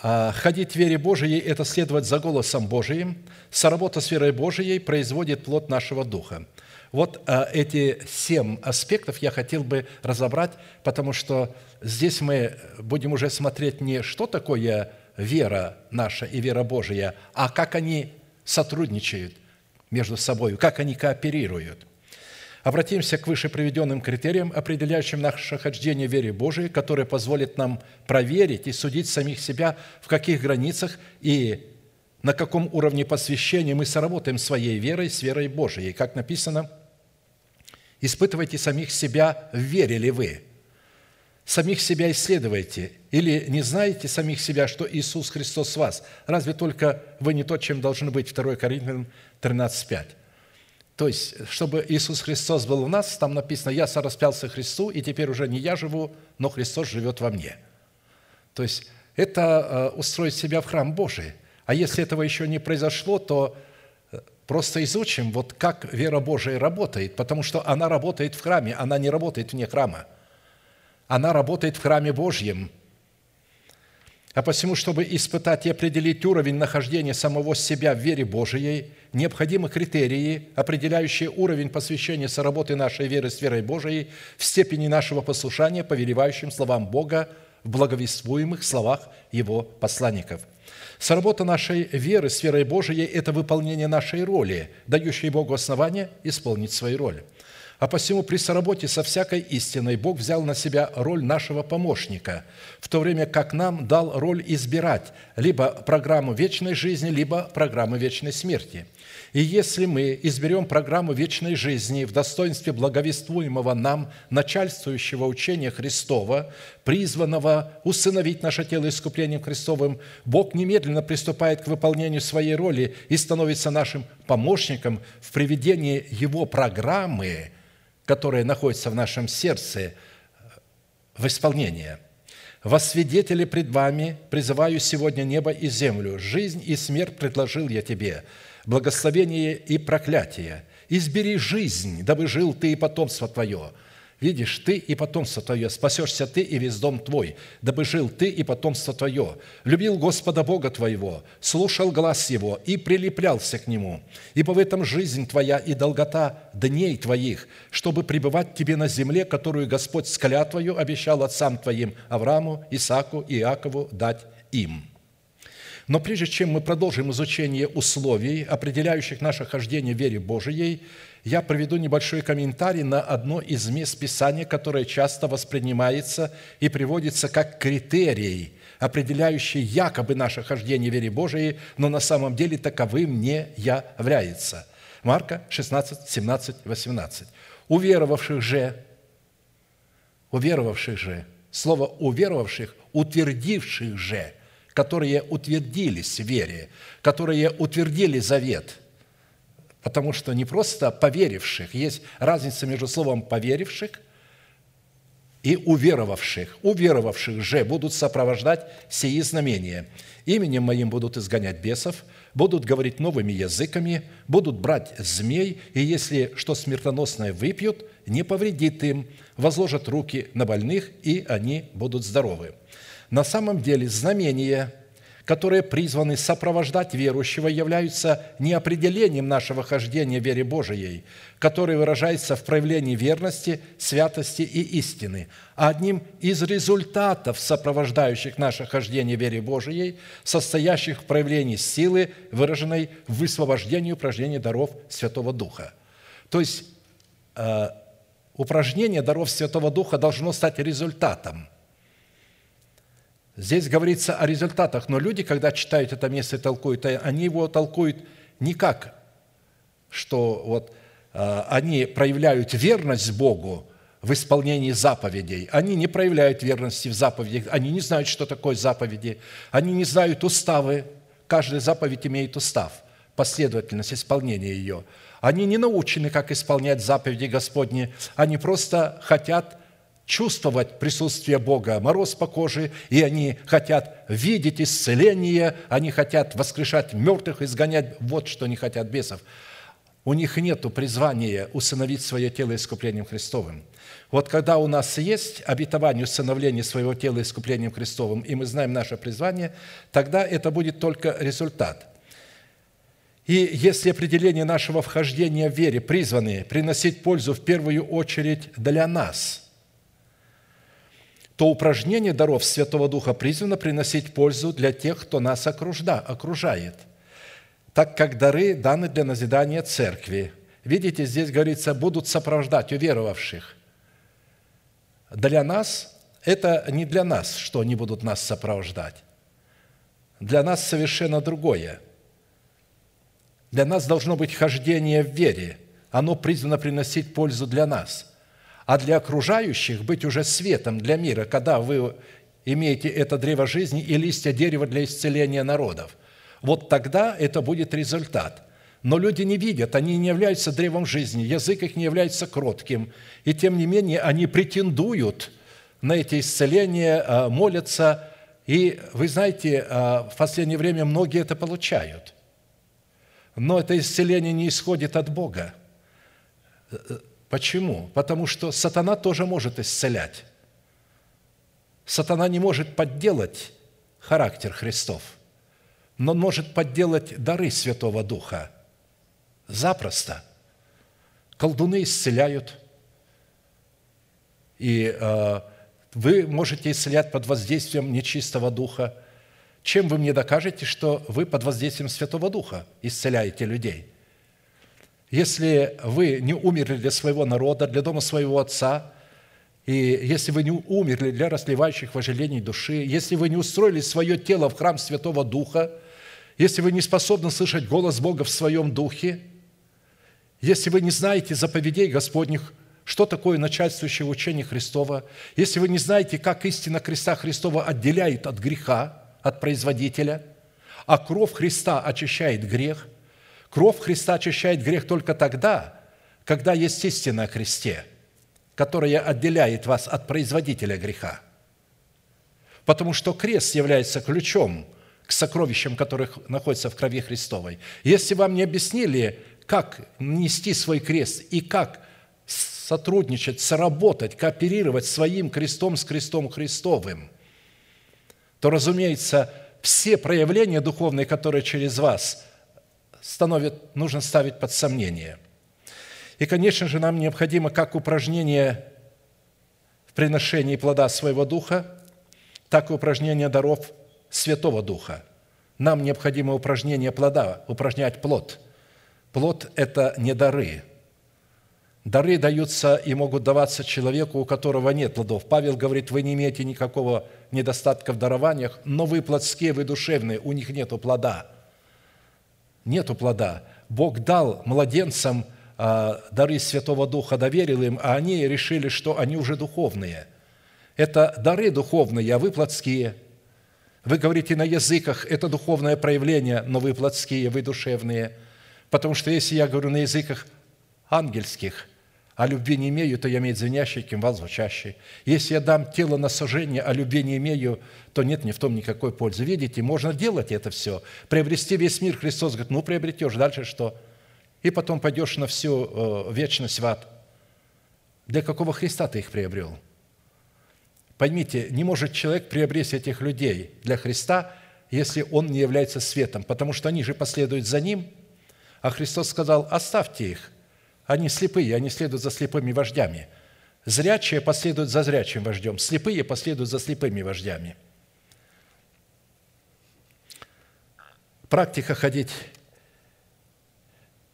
А ходить в вере Божией – это следовать за голосом Божиим. Соработа с верой Божией производит плод нашего духа. Вот а, эти семь аспектов я хотел бы разобрать, потому что здесь мы будем уже смотреть не что такое вера наша и вера Божия, а как они сотрудничают между собой, как они кооперируют. Обратимся к выше приведенным критериям, определяющим наше хождение в вере Божией, которые позволят нам проверить и судить самих себя, в каких границах и на каком уровне посвящения мы сработаем своей верой с верой Божией. Как написано, испытывайте самих себя, верили ли вы. Самих себя исследуйте. Или не знаете самих себя, что Иисус Христос вас? Разве только вы не то, чем должны быть? 2 Коринфянам 13, То есть, чтобы Иисус Христос был у нас, там написано, «Я сораспялся Христу, и теперь уже не я живу, но Христос живет во мне». То есть, это э, устроить себя в храм Божий – а если этого еще не произошло, то э, просто изучим, вот как вера Божия работает, потому что она работает в храме, она не работает вне храма. Она работает в храме Божьем. А посему, чтобы испытать и определить уровень нахождения самого себя в вере Божией, необходимы критерии, определяющие уровень посвящения соработы нашей веры с верой Божией в степени нашего послушания повелевающим словам Бога в благовествуемых словах Его посланников – Сработа нашей веры с верой Божией – это выполнение нашей роли, дающей Богу основание исполнить свою роль. А посему при соработе со всякой истиной Бог взял на себя роль нашего помощника, в то время как нам дал роль избирать либо программу вечной жизни, либо программу вечной смерти – и если мы изберем программу вечной жизни в достоинстве благовествуемого нам начальствующего учения Христова, призванного усыновить наше тело искуплением Христовым, Бог немедленно приступает к выполнению своей роли и становится нашим помощником в приведении Его программы, которая находится в нашем сердце, в исполнение – во свидетели пред вами призываю сегодня небо и землю. Жизнь и смерть предложил я тебе благословение и проклятие. Избери жизнь, дабы жил ты и потомство твое. Видишь, ты и потомство твое, спасешься ты и весь дом твой, дабы жил ты и потомство твое. Любил Господа Бога твоего, слушал глаз Его и прилеплялся к Нему. Ибо в этом жизнь твоя и долгота дней твоих, чтобы пребывать тебе на земле, которую Господь с клятвою обещал отцам твоим Аврааму, Исааку и Иакову дать им». Но прежде чем мы продолжим изучение условий, определяющих наше хождение в вере Божией, я проведу небольшой комментарий на одно из мест Писания, которое часто воспринимается и приводится как критерий, определяющий якобы наше хождение в вере Божией, но на самом деле таковым не является. Марка 16, 17, 18. «Уверовавших же, уверовавших же, слово «уверовавших», утвердивших же – которые утвердились в вере, которые утвердили завет. Потому что не просто поверивших, есть разница между словом «поверивших» и уверовавших. Уверовавших же будут сопровождать сии знамения. Именем моим будут изгонять бесов, будут говорить новыми языками, будут брать змей, и если что смертоносное выпьют, не повредит им, возложат руки на больных, и они будут здоровы. На самом деле знамения, которые призваны сопровождать верующего, являются не определением нашего хождения в вере Божией, которое выражается в проявлении верности, святости и истины, а одним из результатов, сопровождающих наше хождение в вере Божией, состоящих в проявлении силы, выраженной в высвобождении упражнений даров Святого Духа. То есть, э, упражнение даров Святого Духа должно стать результатом – Здесь говорится о результатах, но люди, когда читают это место и толкуют, они его толкуют не как, что вот э, они проявляют верность Богу в исполнении заповедей. Они не проявляют верности в заповедях, они не знают, что такое заповеди, они не знают уставы. Каждая заповедь имеет устав, последовательность исполнения ее. Они не научены, как исполнять заповеди Господни, они просто хотят чувствовать присутствие Бога, мороз по коже, и они хотят видеть исцеление, они хотят воскрешать мертвых, изгонять, вот что они хотят бесов. У них нет призвания усыновить свое тело искуплением Христовым. Вот когда у нас есть обетование усыновления своего тела искуплением Христовым, и мы знаем наше призвание, тогда это будет только результат. И если определение нашего вхождения в вере призваны приносить пользу в первую очередь для нас, то упражнение даров Святого Духа призвано приносить пользу для тех, кто нас окружает, так как дары даны для назидания церкви. Видите, здесь говорится, будут сопровождать уверовавших. Для нас – это не для нас, что они будут нас сопровождать. Для нас совершенно другое – для нас должно быть хождение в вере. Оно призвано приносить пользу для нас. А для окружающих быть уже светом для мира, когда вы имеете это древо жизни и листья дерева для исцеления народов. Вот тогда это будет результат. Но люди не видят, они не являются древом жизни, язык их не является кротким. И тем не менее они претендуют на эти исцеления, а, молятся. И вы знаете, а, в последнее время многие это получают – но это исцеление не исходит от Бога. Почему? Потому что сатана тоже может исцелять. Сатана не может подделать характер Христов, но он может подделать дары Святого Духа. Запросто. Колдуны исцеляют, и э, вы можете исцелять под воздействием нечистого духа – чем вы мне докажете, что вы под воздействием Святого Духа исцеляете людей? Если вы не умерли для своего народа, для дома своего Отца, и если вы не умерли для расливающих вожделений души, если вы не устроили свое тело в храм Святого Духа, если вы не способны слышать голос Бога в своем духе, если вы не знаете заповедей Господних, что такое начальствующее учение Христова, если вы не знаете, как истина креста Христова отделяет от греха, от производителя, а кровь Христа очищает грех. Кровь Христа очищает грех только тогда, когда есть истина о кресте, которая отделяет вас от производителя греха. Потому что крест является ключом к сокровищам, которых находятся в крови Христовой. Если вам не объяснили, как нести свой крест и как сотрудничать, сработать, кооперировать своим крестом с крестом Христовым – то, разумеется, все проявления духовные, которые через вас становят, нужно ставить под сомнение. И, конечно же, нам необходимо как упражнение в приношении плода своего духа, так и упражнение даров Святого Духа. Нам необходимо упражнение плода, упражнять плод. Плод – это не дары – Дары даются и могут даваться человеку, у которого нет плодов. Павел говорит, вы не имеете никакого недостатка в дарованиях, но вы плотские, вы душевные, у них нету плода. Нету плода. Бог дал младенцам а, дары Святого Духа, доверил им, а они решили, что они уже духовные. Это дары духовные, а вы плотские. Вы говорите на языках, это духовное проявление, но вы плотские, вы душевные. Потому что если я говорю на языках ангельских, а любви не имею, то я имею звенящий, кимвал звучащий. Если я дам тело на сожжение, а любви не имею, то нет ни в том никакой пользы. Видите, можно делать это все, приобрести весь мир. Христос говорит, ну, приобретешь, дальше что? И потом пойдешь на всю э, вечность в ад. Для какого Христа ты их приобрел? Поймите, не может человек приобрести этих людей для Христа, если он не является светом, потому что они же последуют за ним. А Христос сказал, оставьте их – они слепые, они следуют за слепыми вождями. Зрячие последуют за зрячим вождем, слепые последуют за слепыми вождями. Практика ходить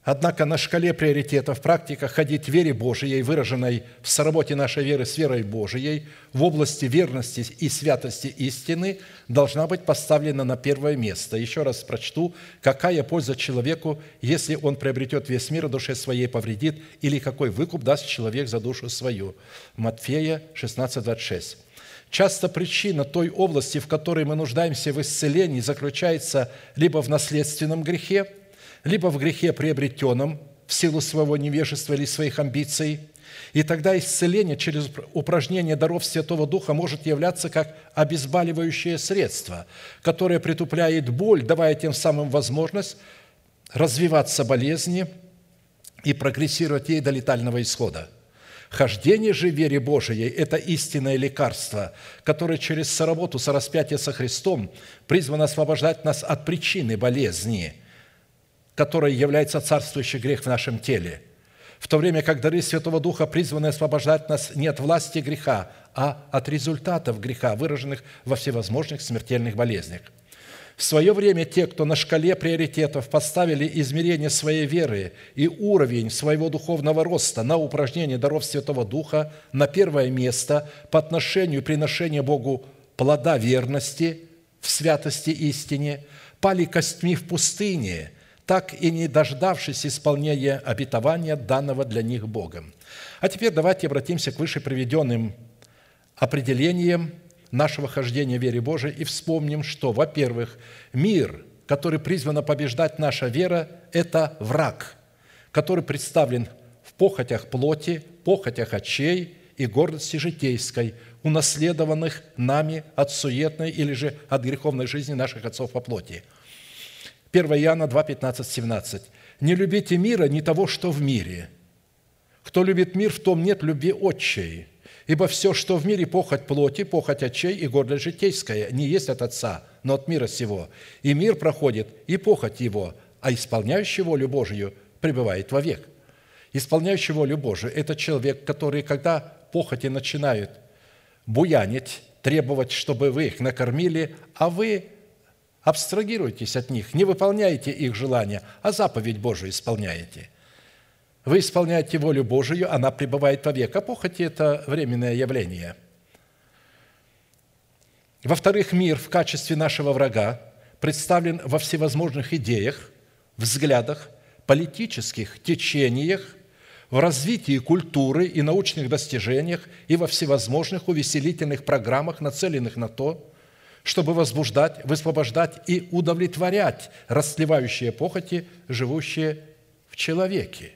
Однако на шкале приоритетов практика ходить в вере Божией, выраженной в соработе нашей веры с верой Божией, в области верности и святости истины, должна быть поставлена на первое место. Еще раз прочту, какая польза человеку, если он приобретет весь мир, а душе своей повредит, или какой выкуп даст человек за душу свою. Матфея 16, 26. Часто причина той области, в которой мы нуждаемся в исцелении, заключается либо в наследственном грехе – либо в грехе приобретенном в силу своего невежества или своих амбиций, и тогда исцеление через упражнение даров Святого Духа может являться как обезболивающее средство, которое притупляет боль, давая тем самым возможность развиваться болезни и прогрессировать ей до летального исхода. Хождение же в вере Божией – это истинное лекарство, которое через соработу со распятия со Христом призвано освобождать нас от причины болезни – которой является царствующий грех в нашем теле, в то время как дары Святого Духа призваны освобождать нас не от власти греха, а от результатов греха, выраженных во всевозможных смертельных болезнях. В свое время те, кто на шкале приоритетов поставили измерение своей веры и уровень своего духовного роста на упражнение даров Святого Духа на первое место по отношению и приношению Богу плода верности в святости истине, пали костьми в пустыне, так и не дождавшись исполнения обетования, данного для них Богом. А теперь давайте обратимся к выше приведенным определениям нашего хождения в вере Божией и вспомним, что, во-первых, мир, который призван побеждать наша вера, это враг, который представлен в похотях плоти, похотях очей и гордости житейской, унаследованных нами от суетной или же от греховной жизни наших отцов по плоти – 1 Иоанна 2, 15, 17. «Не любите мира, не того, что в мире. Кто любит мир, в том нет любви отчей. Ибо все, что в мире, похоть плоти, похоть отчей и гордость житейская, не есть от Отца, но от мира сего. И мир проходит, и похоть его, а исполняющий волю Божию пребывает вовек». Исполняющий волю Божию – это человек, который, когда похоти начинают буянить, требовать, чтобы вы их накормили, а вы Абстрагируйтесь от них, не выполняйте их желания, а заповедь Божию исполняете. Вы исполняете волю Божию, она пребывает вовек, а похоти – это временное явление. Во-вторых, мир в качестве нашего врага представлен во всевозможных идеях, взглядах, политических течениях, в развитии культуры и научных достижениях и во всевозможных увеселительных программах, нацеленных на то, чтобы возбуждать, высвобождать и удовлетворять расслевающие похоти, живущие в человеке.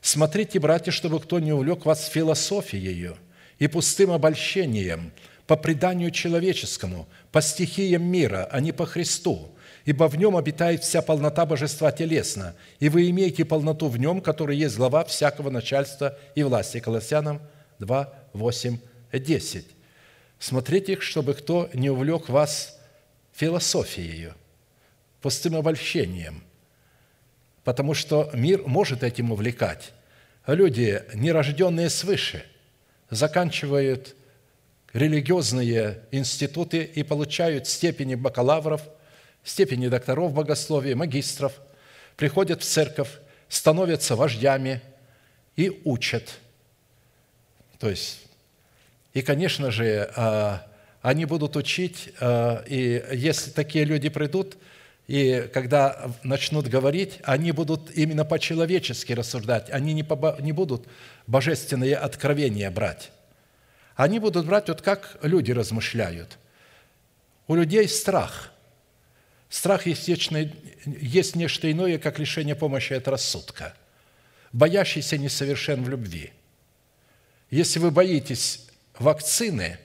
Смотрите, братья, чтобы кто не увлек вас философией и пустым обольщением по преданию человеческому, по стихиям мира, а не по Христу, ибо в нем обитает вся полнота божества телесно, и вы имеете полноту в нем, который есть глава всякого начальства и власти». Колоссянам 2, 8, 10. Смотрите, чтобы кто не увлек вас философией, пустым обольщением, потому что мир может этим увлекать. Люди, нерожденные свыше, заканчивают религиозные институты и получают степени бакалавров, степени докторов богословия, магистров, приходят в церковь, становятся вождями и учат. То есть и, конечно же, а, они будут учить, а, и если такие люди придут, и когда начнут говорить, они будут именно по-человечески рассуждать, они не, по, не будут божественные откровения брать. Они будут брать вот как люди размышляют. У людей страх. Страх есть, есть нечто иное, как лишение помощи от рассудка. Боящийся несовершен в любви. Если вы боитесь вакцины,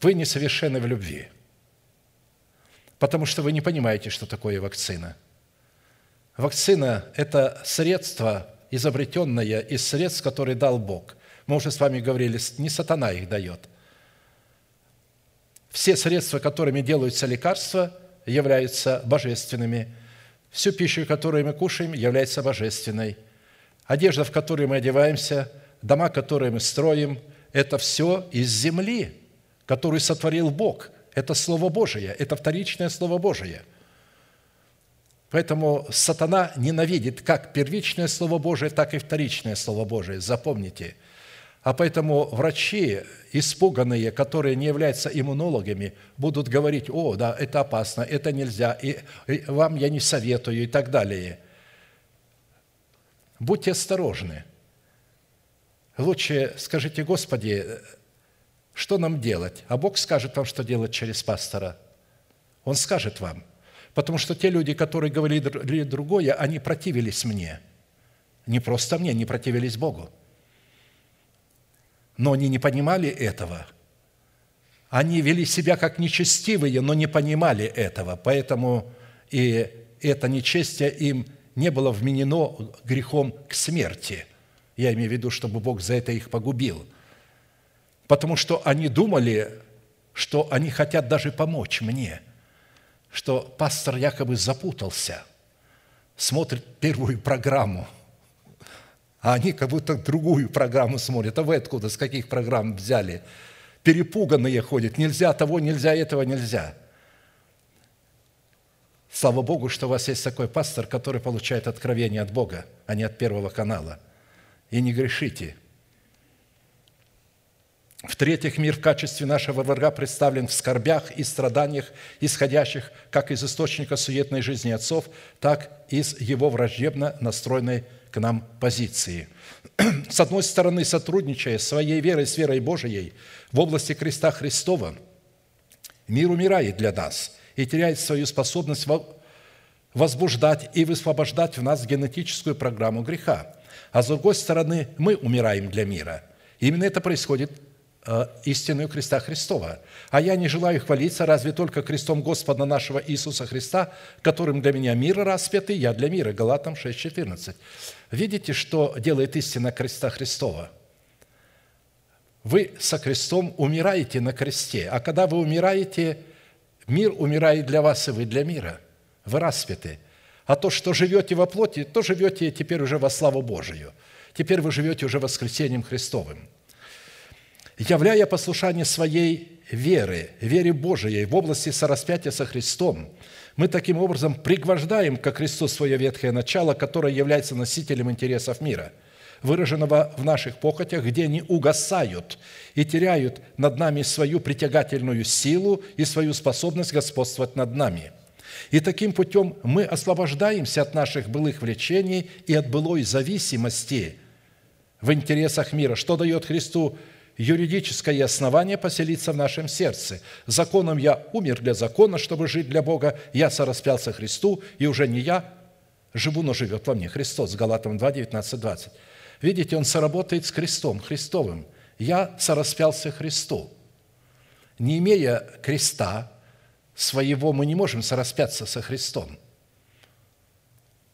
вы несовершенны в любви, потому что вы не понимаете, что такое вакцина. Вакцина – это средство, изобретенное из средств, которые дал Бог. Мы уже с вами говорили, не сатана их дает. Все средства, которыми делаются лекарства, являются божественными. Всю пищу, которую мы кушаем, является божественной. Одежда, в которой мы одеваемся, дома, которые мы строим – это все из земли, которую сотворил Бог. Это Слово Божие, это вторичное Слово Божие. Поэтому сатана ненавидит как первичное Слово Божие, так и вторичное Слово Божие. Запомните. А поэтому врачи, испуганные, которые не являются иммунологами, будут говорить, о, да, это опасно, это нельзя, и, и вам я не советую и так далее. Будьте осторожны – Лучше скажите, Господи, что нам делать? А Бог скажет вам, что делать через пастора. Он скажет вам. Потому что те люди, которые говорили другое, они противились мне. Не просто мне, не противились Богу. Но они не понимали этого. Они вели себя как нечестивые, но не понимали этого. Поэтому и это нечестие им не было вменено грехом к смерти – я имею в виду, чтобы Бог за это их погубил. Потому что они думали, что они хотят даже помочь мне, что пастор якобы запутался, смотрят первую программу, а они как будто другую программу смотрят. А вы откуда, с каких программ взяли? Перепуганные ходят, нельзя того, нельзя этого, нельзя. Слава Богу, что у вас есть такой пастор, который получает откровение от Бога, а не от Первого канала. И не грешите – в-третьих, мир в качестве нашего врага представлен в скорбях и страданиях, исходящих как из источника суетной жизни отцов, так и из его враждебно настроенной к нам позиции. С одной стороны, сотрудничая своей верой с верой Божией в области креста Христова, мир умирает для нас и теряет свою способность возбуждать и высвобождать в нас генетическую программу греха. А с другой стороны, мы умираем для мира. Именно это происходит Э, истинную креста Христова. А я не желаю хвалиться разве только крестом Господа нашего Иисуса Христа, которым для меня мир распятый, я для мира». Галатам 6,14. Видите, что делает истина креста Христова? Вы со крестом умираете на кресте, а когда вы умираете, мир умирает для вас, и вы для мира. Вы распяты. А то, что живете во плоти, то живете теперь уже во славу Божию. Теперь вы живете уже воскресением Христовым – являя послушание своей веры, вере Божией в области сораспятия со Христом, мы таким образом пригвождаем ко Христу свое ветхое начало, которое является носителем интересов мира, выраженного в наших похотях, где они угасают и теряют над нами свою притягательную силу и свою способность господствовать над нами. И таким путем мы освобождаемся от наших былых влечений и от былой зависимости в интересах мира, что дает Христу юридическое основание поселиться в нашем сердце. Законом я умер для закона, чтобы жить для Бога. Я сораспялся Христу, и уже не я живу, но живет во мне Христос. Галатам 2, 19, 20. Видите, он соработает с крестом, Христовым. Я сораспялся Христу. Не имея креста своего, мы не можем сораспяться со Христом.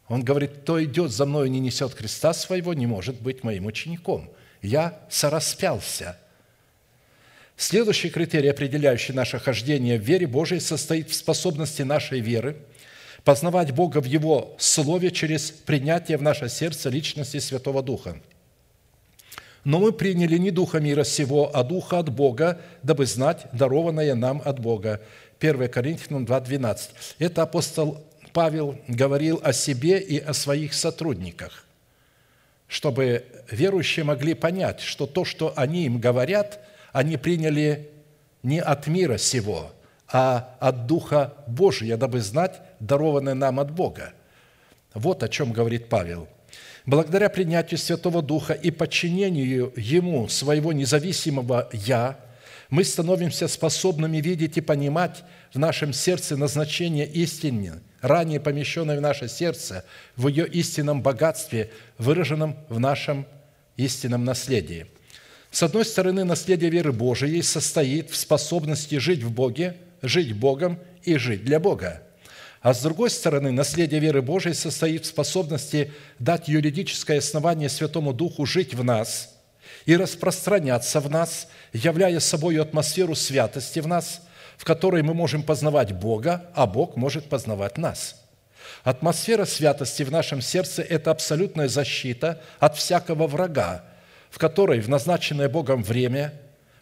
Он говорит, кто идет за мною, не несет креста своего, не может быть моим учеником – я сораспялся. Следующий критерий, определяющий наше хождение в вере Божией, состоит в способности нашей веры познавать Бога в Его Слове через принятие в наше сердце личности Святого Духа. Но мы приняли не Духа мира сего, а Духа от Бога, дабы знать дарованное нам от Бога. 1 Коринфянам 2,12. Это апостол Павел говорил о себе и о своих сотрудниках – чтобы верующие могли понять, что то, что они им говорят, они приняли не от мира сего, а от Духа Божия, дабы знать дарованное нам от Бога. Вот о чем говорит Павел. Благодаря принятию Святого Духа и подчинению Ему своего независимого «Я», мы становимся способными видеть и понимать в нашем сердце назначение истины – ранее помещенной в наше сердце, в ее истинном богатстве, выраженном в нашем истинном наследии. С одной стороны, наследие веры Божией состоит в способности жить в Боге, жить Богом и жить для Бога. А с другой стороны, наследие веры Божией состоит в способности дать юридическое основание Святому Духу жить в нас и распространяться в нас, являя собой атмосферу святости в нас – в которой мы можем познавать Бога, а Бог может познавать нас. Атмосфера святости в нашем сердце – это абсолютная защита от всякого врага, в которой в назначенное Богом время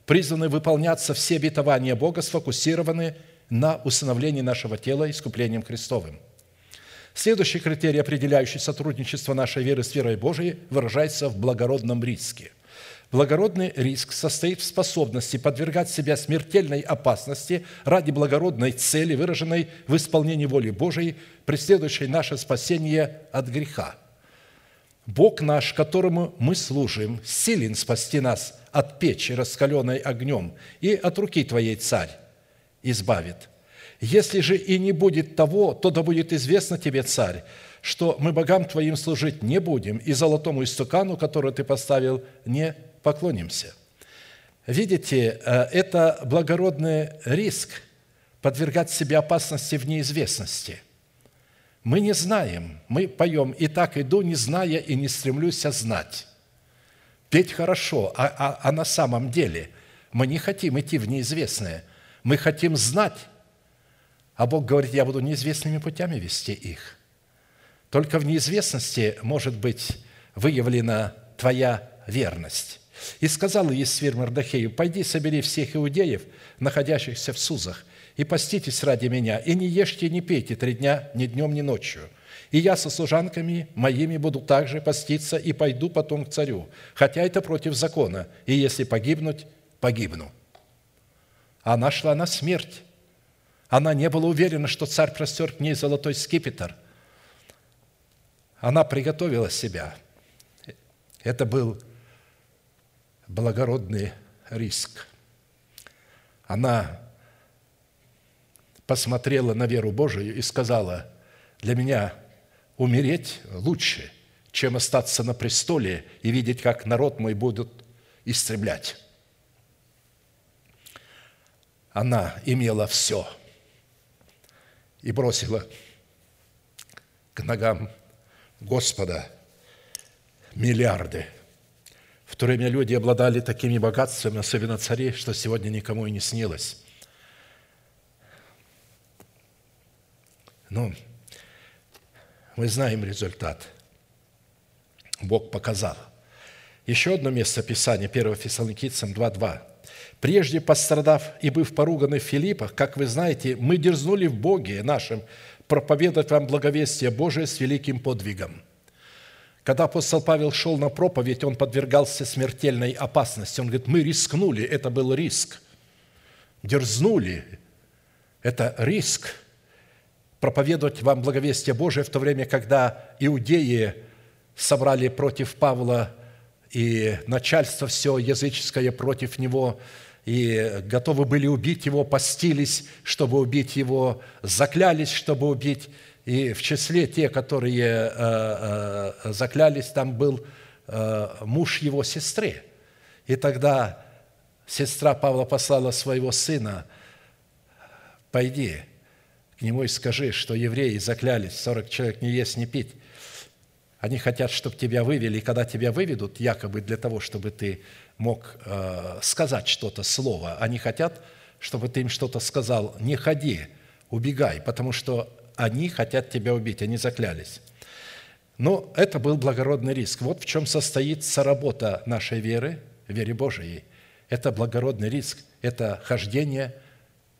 призваны выполняться все обетования Бога, сфокусированы на усыновлении нашего тела искуплением Христовым. Следующий критерий, определяющий сотрудничество нашей веры с верой Божией, выражается в благородном риске – Благородный риск состоит в способности подвергать себя смертельной опасности ради благородной цели, выраженной в исполнении воли Божией, преследующей наше спасение от греха. Бог наш, которому мы служим, силен спасти нас от печи, раскаленной огнем, и от руки Твоей, Царь, избавит. Если же и не будет того, то да будет известно Тебе, Царь, что мы богам Твоим служить не будем, и золотому истукану, который Ты поставил, не поклонимся. Видите, э, это благородный риск подвергать себя опасности в неизвестности. Мы не знаем, мы поем «И так иду, не зная и не стремлюсь знать». Петь хорошо, а, а, а на самом деле мы не хотим идти в неизвестное. Мы хотим знать, а Бог говорит, я буду неизвестными путями вести их. Только в неизвестности может быть выявлена твоя верность. И сказал Есфир Мордахею, «Пойди, собери всех иудеев, находящихся в Сузах, и поститесь ради меня, и не ешьте не пейте три дня, ни днем, ни ночью. И я со служанками моими буду также поститься и пойду потом к царю, хотя это против закона, и если погибнуть, погибну». Она шла на смерть. Она не была уверена, что царь простер к ней золотой скипетр. Она приготовила себя. Это был благородный риск. Она посмотрела на веру Божию и сказала, для меня умереть лучше, чем остаться на престоле и видеть, как народ мой будут истреблять. Она имела все и бросила к ногам Господа миллиарды – то время люди обладали такими богатствами, особенно цари, что сегодня никому и не снилось. Ну, мы знаем результат. Бог показал. Еще одно место Писания, 1 Фессалоникийцам 2.2. «Прежде пострадав и быв поруганы в Филиппах, как вы знаете, мы дерзнули в Боге нашем проповедовать вам благовестие Божие с великим подвигом» Когда апостол Павел шел на проповедь, он подвергался смертельной опасности. Он говорит, мы рискнули, это был риск. Дерзнули, это риск. Проповедовать вам благовестие Божие в то время, когда иудеи собрали против Павла и начальство все языческое против него, и готовы были убить его, постились, чтобы убить его, заклялись, чтобы убить и в числе те, которые э, э, заклялись, там был э, муж его сестры. И тогда сестра Павла послала своего сына, пойди к нему и скажи, что евреи заклялись, 40 человек не есть, не пить. Они хотят, чтобы тебя вывели, и когда тебя выведут, якобы для того, чтобы ты мог сказать что-то, слово, они хотят, чтобы ты им что-то сказал, не ходи, убегай, потому что они хотят тебя убить, они заклялись. Но это был благородный риск. Вот в чем состоит соработа нашей веры, вере Божией. Это благородный риск, это хождение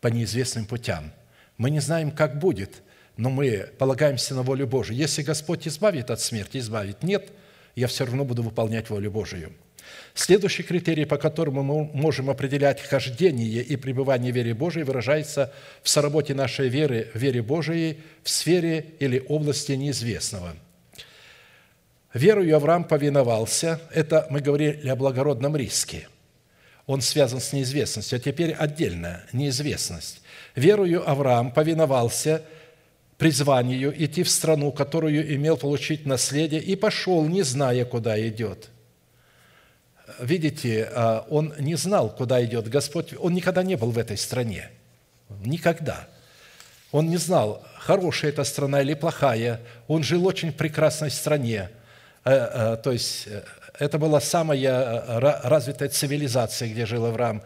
по неизвестным путям. Мы не знаем, как будет, но мы полагаемся на волю Божию. Если Господь избавит от смерти, избавит. Нет, я все равно буду выполнять волю Божию. Следующий критерий, по которому мы можем определять хождение и пребывание в вере Божией, выражается в соработе нашей веры, в вере Божией в сфере или области неизвестного. Верою Авраам повиновался. Это мы говорили о благородном риске. Он связан с неизвестностью. А теперь отдельная неизвестность. Верою Авраам повиновался призванию идти в страну, которую имел получить наследие, и пошел, не зная, куда идет – видите, а, он не знал, куда идет Господь. Он никогда не был в этой стране. Никогда. Он не знал, хорошая эта страна или плохая. Он жил очень в прекрасной стране. Э, э, то есть э, это была самая развитая цивилизация, где жил Авраам.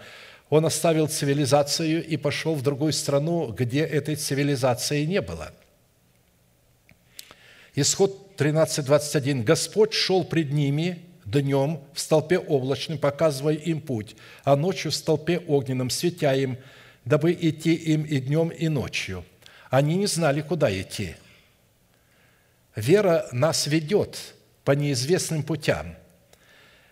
Он оставил цивилизацию и пошел в другую страну, где этой цивилизации не было. Исход 13.21. «Господь шел пред ними, днем в столпе облачном, показывая им путь, а ночью в столпе огненном, светя им, дабы идти им и днем, и ночью. Они не знали, куда идти. Вера нас ведет по неизвестным путям.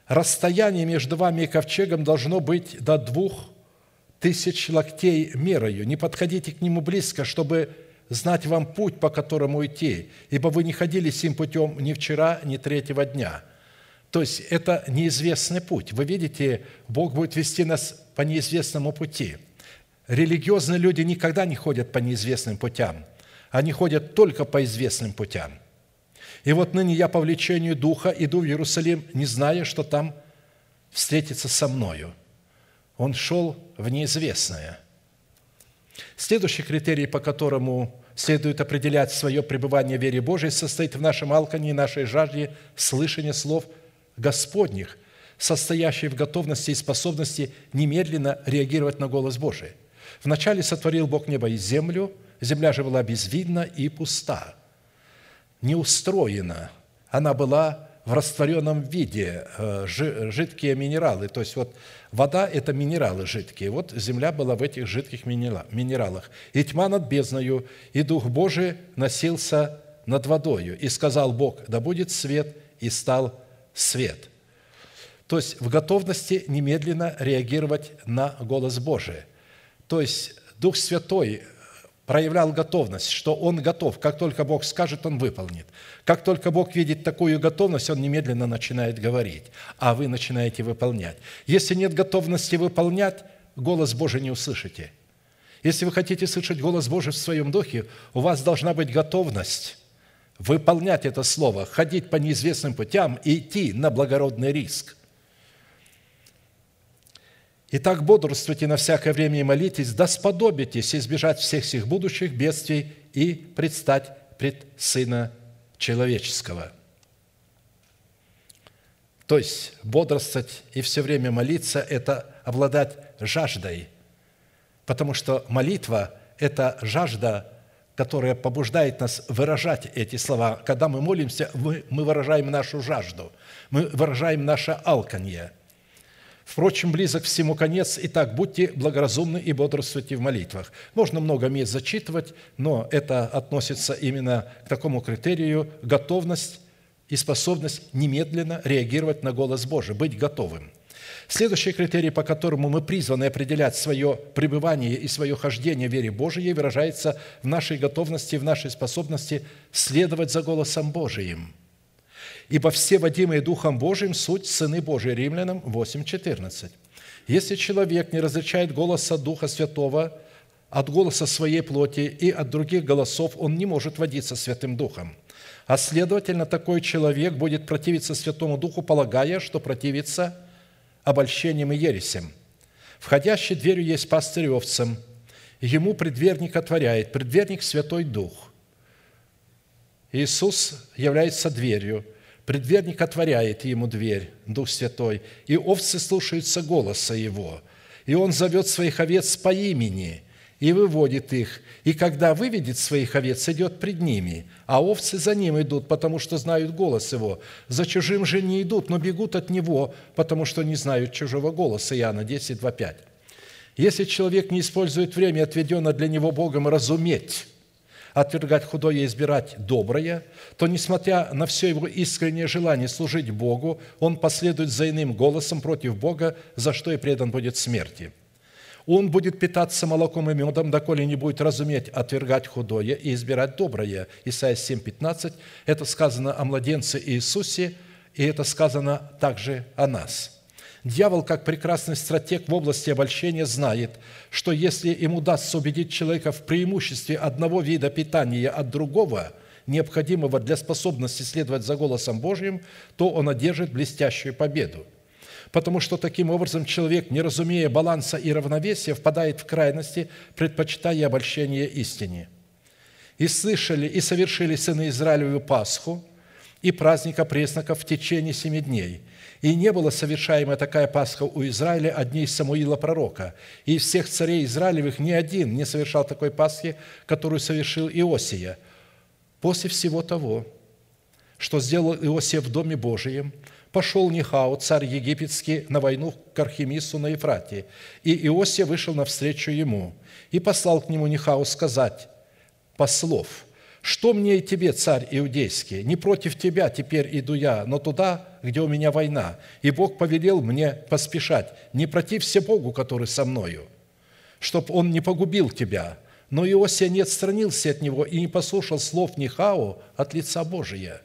Расстояние между вами и ковчегом должно быть до двух тысяч локтей мерою. Не подходите к нему близко, чтобы знать вам путь, по которому идти, ибо вы не ходили сим путем ни вчера, ни третьего дня – то есть это неизвестный путь. Вы видите, Бог будет вести нас по неизвестному пути. Религиозные люди никогда не ходят по неизвестным путям. Они ходят только по известным путям. И вот ныне я по влечению Духа иду в Иерусалим, не зная, что там встретиться со мною. Он шел в неизвестное. Следующий критерий, по которому следует определять свое пребывание в вере Божией, состоит в нашем алкане и нашей жажде слышания слов – Господних, состоящий в готовности и способности немедленно реагировать на голос Божий. Вначале сотворил Бог небо и землю, земля же была безвидна и пуста. не устроена. Она была в растворенном виде, э, жидкие минералы. То есть вот вода – это минералы жидкие. Вот земля была в этих жидких минералах. «И тьма над бездною, и Дух Божий носился над водою. И сказал Бог, да будет свет, и стал свет». То есть в готовности немедленно реагировать на голос Божий. То есть Дух Святой проявлял готовность, что он готов. Как только Бог скажет, он выполнит. Как только Бог видит такую готовность, он немедленно начинает говорить, а вы начинаете выполнять. Если нет готовности выполнять, голос Божий не услышите. Если вы хотите слышать голос Божий в своем духе, у вас должна быть готовность выполнять это слово, ходить по неизвестным путям и идти на благородный риск – Итак, бодрствуйте на всякое время и молитесь, да сподобитесь избежать всех сих будущих бедствий и предстать пред Сына Человеческого». То есть бодрствовать и все время молиться – это обладать жаждой, потому что молитва – это жажда, которая побуждает нас выражать эти слова. Когда мы молимся, мы, мы выражаем нашу жажду, мы выражаем наше алканье – Впрочем, близок всему конец. Итак, будьте благоразумны и бодрствуйте в молитвах. Можно много мест зачитывать, но это относится именно к такому критерию – готовность и способность немедленно реагировать на голос Божий, быть готовым. Следующий критерий, по которому мы призваны определять свое пребывание и свое хождение в вере Божией, выражается в нашей готовности, в нашей способности следовать за голосом Божиим – Ибо все водимые Духом Божиим суть сыны Божии. Римлянам 8:14. Если человек не различает голоса Духа Святого от голоса своей плоти и от других голосов, он не может водиться Святым Духом. А следовательно, такой человек будет противиться Святому Духу, полагая, что противится обольщением и ересям. Входящий дверью есть пастырь овцам, ему предверник отворяет, предверник – Святой Дух. Иисус является дверью – Предверник отворяет ему дверь, Дух Святой, и овцы слушаются голоса его. И он зовет своих овец по имени и выводит их. И когда выведет своих овец, идет пред ними, а овцы за ним идут, потому что знают голос его. За чужим же не идут, но бегут от него, потому что не знают чужого голоса. Иоанна 10, 2, 5. Если человек не использует время, отведенное для него Богом, разуметь, отвергать худое и избирать доброе, то, несмотря на все его искреннее желание служить Богу, он последует за иным голосом против Бога, за что и предан будет смерти. Он будет питаться молоком и медом, доколе не будет разуметь отвергать худое и избирать доброе. Исайя 7,15. Это сказано о младенце Иисусе, и это сказано также о нас – Дьявол, как прекрасный стратег в области обольщения, знает, что если ему удастся убедить человека в преимуществе одного вида питания от другого, необходимого для способности следовать за голосом Божьим, то он одержит блестящую победу. Потому что таким образом человек, не разумея баланса и равновесия, впадает в крайности, предпочитая обольщение истине. «И слышали, и совершили сыны Израилеву Пасху и праздника пресноков в течение семи дней – и не была совершаема такая Пасха у Израиля от дней Самуила пророка. И из всех царей Израилевых ни один не совершал такой Пасхи, которую совершил Иосия. После всего того, что сделал Иосия в Доме Божием, пошел Нихау, царь египетский, на войну к Архимису на Ефрате, и Иосия вышел навстречу ему и послал к нему Нихау сказать послов – что мне и тебе, царь иудейский? Не против тебя теперь иду я, но туда, где у меня война. И Бог повелел мне поспешать. Не протився Богу, который со мною, чтоб он не погубил тебя. Но Иосия не отстранился от него и не послушал слов Нихао от лица Божия.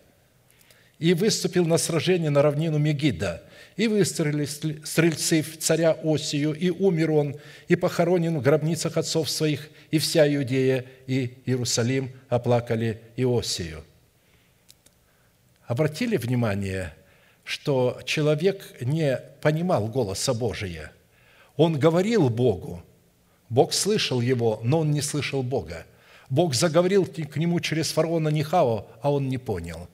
И выступил на сражение на равнину Мегида – и выстрелили стрельцы в царя Осию, и умер он, и похоронен в гробницах отцов своих, и вся Иудея и Иерусалим оплакали Иосию. Обратили внимание, что человек не понимал голоса Божия. Он говорил Богу, Бог слышал его, но он не слышал Бога. Бог заговорил к нему через фараона Нихао, а он не понял,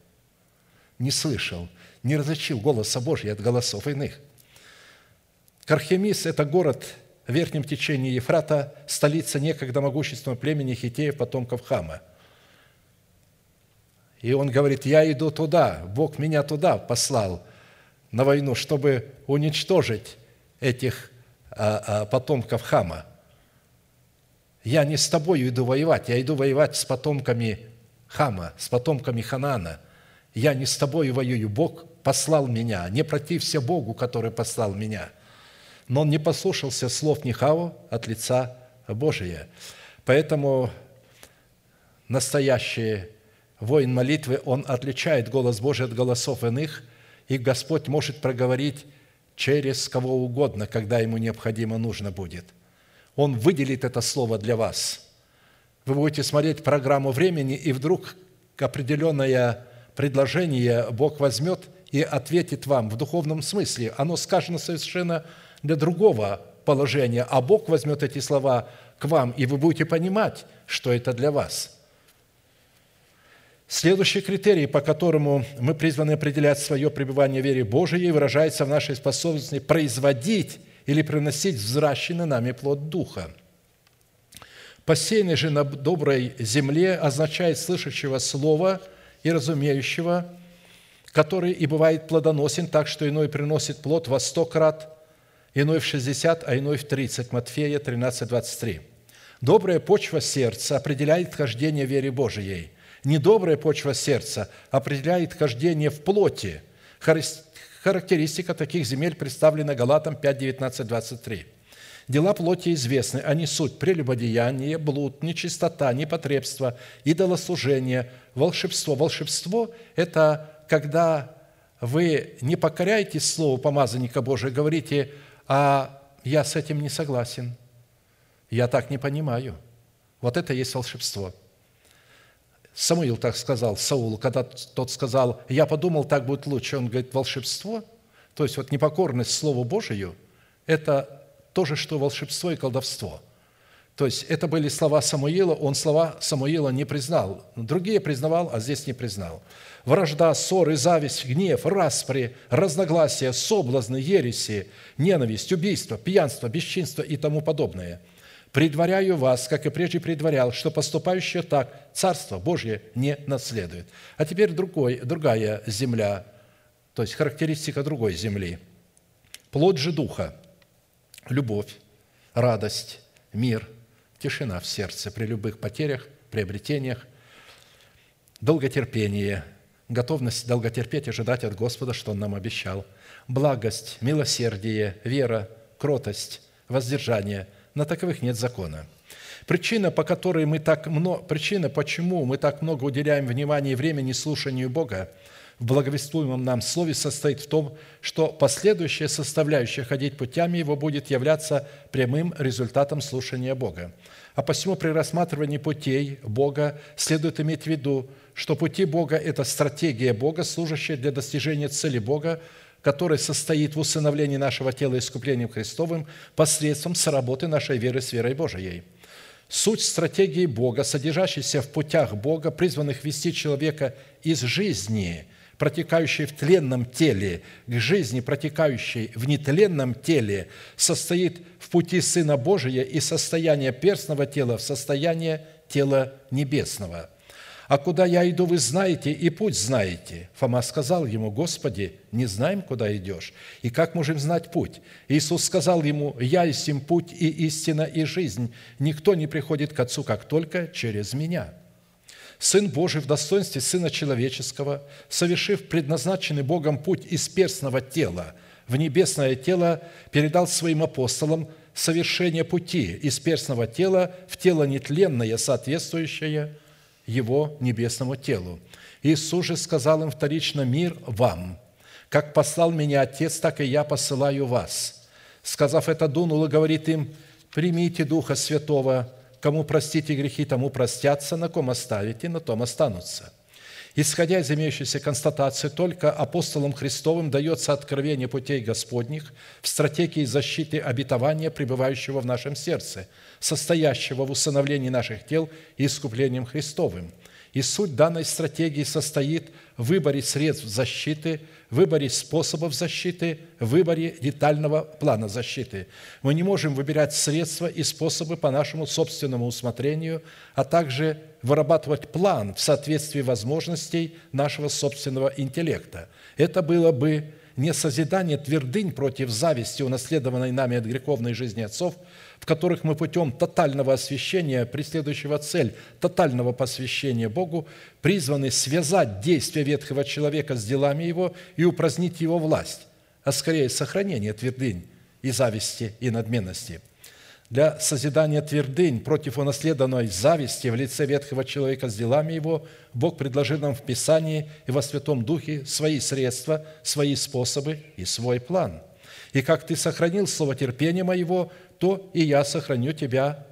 не слышал – не различил голоса Божьего от голосов иных. Кархемис – это город в верхнем течении Ефрата, столица некогда могущественного племени хитеев, потомков Хама. И он говорит, я иду туда, Бог меня туда послал на войну, чтобы уничтожить этих а, а, потомков Хама. Я не с тобой иду воевать, я иду воевать с потомками Хама, с потомками Ханана. Я не с тобой воюю, Бог послал меня, не протився Богу, который послал меня. Но он не послушался слов Нихао от лица Божия. Поэтому настоящий воин молитвы, он отличает голос Божий от голосов иных, и Господь может проговорить через кого угодно, когда ему необходимо нужно будет. Он выделит это слово для вас. Вы будете смотреть программу времени, и вдруг определенное предложение Бог возьмет и ответит вам в духовном смысле. Оно сказано совершенно для другого положения, а Бог возьмет эти слова к вам, и вы будете понимать, что это для вас – Следующий критерий, по которому мы призваны определять свое пребывание в вере Божией, выражается в нашей способности производить или приносить взращенный нами плод Духа. Посеянный же на доброй земле означает слышащего слова и разумеющего, который и бывает плодоносен так, что иной приносит плод во сто крат, иной в шестьдесят, а иной в тридцать. Матфея 13, 23. Добрая почва сердца определяет хождение вере Божией – Недобрая почва сердца определяет хождение в плоти. Характеристика таких земель представлена Галатам 5, 19, 23. Дела плоти известны, они суть прелюбодеяние, блуд, нечистота, непотребство, идолослужение, волшебство. Волшебство – это когда вы не покоряетесь Слову помазанника Божия, говорите, а я с этим не согласен, я так не понимаю. Вот это есть волшебство – Самуил так сказал Саулу, когда тот сказал, я подумал, так будет лучше. Он говорит, волшебство, то есть вот непокорность Слову Божию, это то же, что волшебство и колдовство. То есть это были слова Самуила, он слова Самуила не признал. Другие признавал, а здесь не признал. Вражда, ссоры, зависть, гнев, распри, разногласия, соблазны, ереси, ненависть, убийство, пьянство, бесчинство и тому подобное – предваряю вас, как и прежде предварял, что поступающее так Царство Божье не наследует. А теперь другой, другая земля, то есть характеристика другой земли. Плод же Духа – любовь, радость, мир, тишина в сердце при любых потерях, приобретениях, долготерпение, готовность долготерпеть и ожидать от Господа, что Он нам обещал, благость, милосердие, вера, кротость, воздержание – на таковых нет закона. Причина, по которой мы так много, причина, почему мы так много уделяем внимания и времени слушанию Бога в благовествуемом нам Слове, состоит в том, что последующая составляющая ходить путями Его будет являться прямым результатом слушания Бога. А посему при рассматривании путей Бога следует иметь в виду, что пути Бога – это стратегия Бога, служащая для достижения цели Бога, который состоит в усыновлении нашего тела искуплением Христовым посредством соработы нашей веры с верой Божией. Суть стратегии Бога, содержащейся в путях Бога, призванных вести человека из жизни, протекающей в тленном теле, к жизни, протекающей в нетленном теле, состоит в пути Сына Божия и состояние перстного тела в состояние тела небесного – а куда я иду, вы знаете, и путь знаете. Фома сказал ему, Господи, не знаем, куда идешь, и как можем знать путь? Иисус сказал ему, я есть им путь и истина и жизнь. Никто не приходит к Отцу, как только через Меня». Сын Божий в достоинстве Сына Человеческого, совершив предназначенный Богом путь из перстного тела в небесное тело, передал своим апостолам совершение пути из перстного тела в тело нетленное, соответствующее его небесному телу. Иисус же сказал им вторично, «Мир вам! Как послал меня Отец, так и я посылаю вас». Сказав это, дунул и говорит им, «Примите Духа Святого, кому простите грехи, тому простятся, на ком оставите, на том останутся». Исходя из имеющейся констатации, только апостолам Христовым дается откровение путей Господних в стратегии защиты обетования, пребывающего в нашем сердце, состоящего в усыновлении наших тел и искуплением Христовым. И суть данной стратегии состоит в выборе средств защиты, выборе способов защиты, выборе детального плана защиты. Мы не можем выбирать средства и способы по нашему собственному усмотрению, а также вырабатывать план в соответствии возможностей нашего собственного интеллекта. Это было бы не созидание твердынь против зависти, унаследованной нами от греховной жизни отцов, в которых мы путем тотального освящения, преследующего цель тотального посвящения Богу, призваны связать действия ветхого человека с делами его и упразднить его власть, а скорее сохранение твердынь и зависти и надменности – для созидания твердынь против унаследованной зависти в лице ветхого человека с делами его, Бог предложил нам в Писании и во Святом Духе свои средства, свои способы и свой план. И как ты сохранил слово терпения моего, то и я сохраню тебя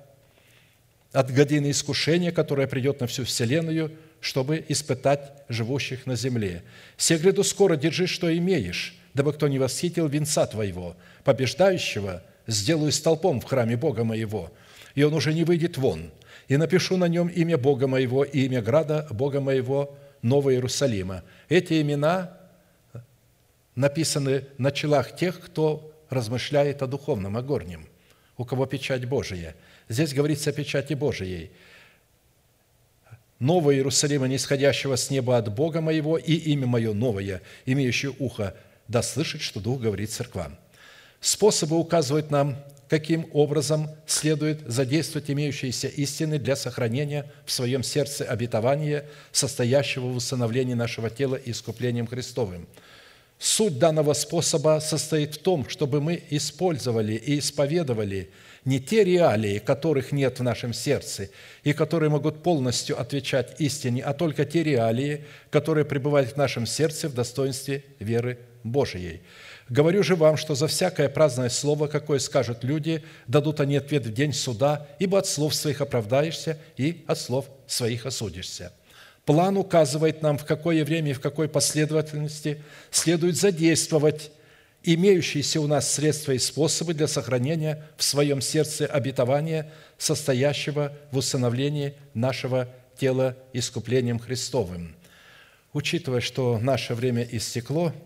от годины искушения, которое придет на всю вселенную, чтобы испытать живущих на земле. Се гряду скоро держи, что имеешь, дабы кто не восхитил венца твоего, побеждающего – сделаю столпом в храме Бога моего, и он уже не выйдет вон. И напишу на нем имя Бога моего и имя града Бога моего, Нового Иерусалима». Эти имена написаны на челах тех, кто размышляет о духовном, о горнем, у кого печать Божия. Здесь говорится о печати Божией. «Нового Иерусалима, нисходящего с неба от Бога моего, и имя мое новое, имеющее ухо, да слышит, что Дух говорит церквам». Способы указывают нам, каким образом следует задействовать имеющиеся истины для сохранения в своем сердце обетования, состоящего в установлении нашего тела искуплением Христовым. Суть данного способа состоит в том, чтобы мы использовали и исповедовали не те реалии, которых нет в нашем сердце и которые могут полностью отвечать истине, а только те реалии, которые пребывают в нашем сердце в достоинстве веры Божией – Говорю же вам, что за всякое праздное слово, какое скажут люди, дадут они ответ в день суда, ибо от слов своих оправдаешься и от слов своих осудишься». План указывает нам, в какое время и в какой последовательности следует задействовать имеющиеся у нас средства и способы для сохранения в своем сердце обетования, состоящего в установлении нашего тела искуплением Христовым. Учитывая, что наше время истекло –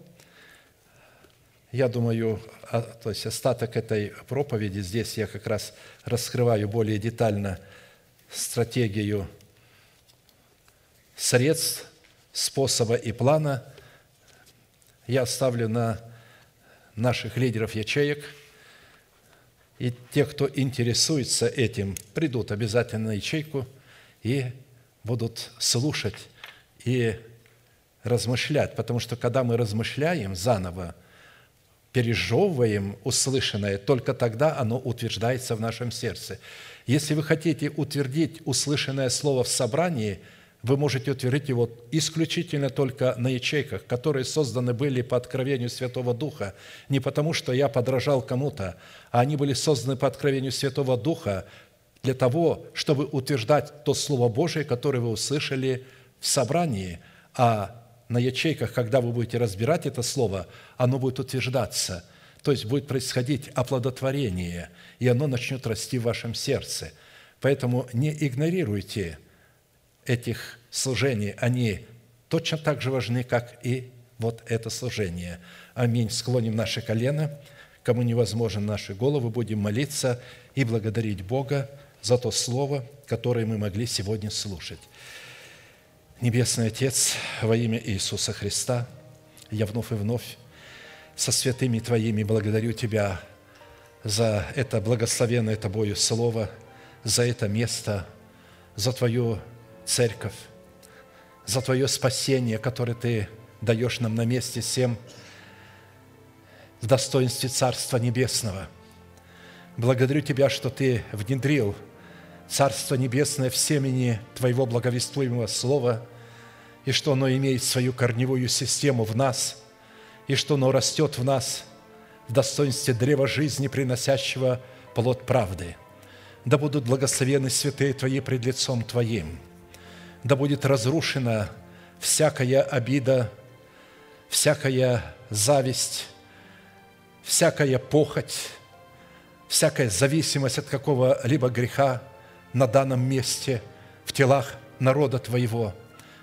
я думаю, а, то есть остаток этой проповеди, здесь я как раз раскрываю более детально стратегию средств, способа и плана. Я оставлю на наших лидеров ячеек, и те, кто интересуется этим, придут обязательно на ячейку и будут слушать и размышлять, потому что когда мы размышляем заново – пережевываем услышанное, только тогда оно утверждается в нашем сердце. Если вы хотите утвердить услышанное слово в собрании, вы можете утвердить его исключительно только на ячейках, которые созданы были по откровению Святого Духа, не потому, что я подражал кому-то, а они были созданы по откровению Святого Духа для того, чтобы утверждать то Слово Божие, которое вы услышали в собрании, а на ячейках, когда вы будете разбирать это слово, оно будет утверждаться, то есть будет происходить оплодотворение, и оно начнет расти в вашем сердце. Поэтому не игнорируйте этих служений, они точно так же важны, как и вот это служение. Аминь. Склоним наши колено. Кому невозможно наши головы, будем молиться и благодарить Бога за то слово, которое мы могли сегодня слушать. Небесный Отец, во имя Иисуса Христа, я вновь и вновь со святыми Твоими благодарю Тебя за это благословенное Тобою Слово, за это место, за Твою церковь, за Твое спасение, которое Ты даешь нам на месте всем в достоинстве Царства Небесного. Благодарю Тебя, что Ты внедрил – Царство Небесное в семени Твоего благовествуемого Слова, и что оно имеет свою корневую систему в нас, и что оно растет в нас в достоинстве древа жизни, приносящего плод правды. Да будут благословены святые Твои пред лицом Твоим. Да будет разрушена всякая обида, всякая зависть, всякая похоть, всякая зависимость от какого-либо греха – на данном месте в телах народа Твоего.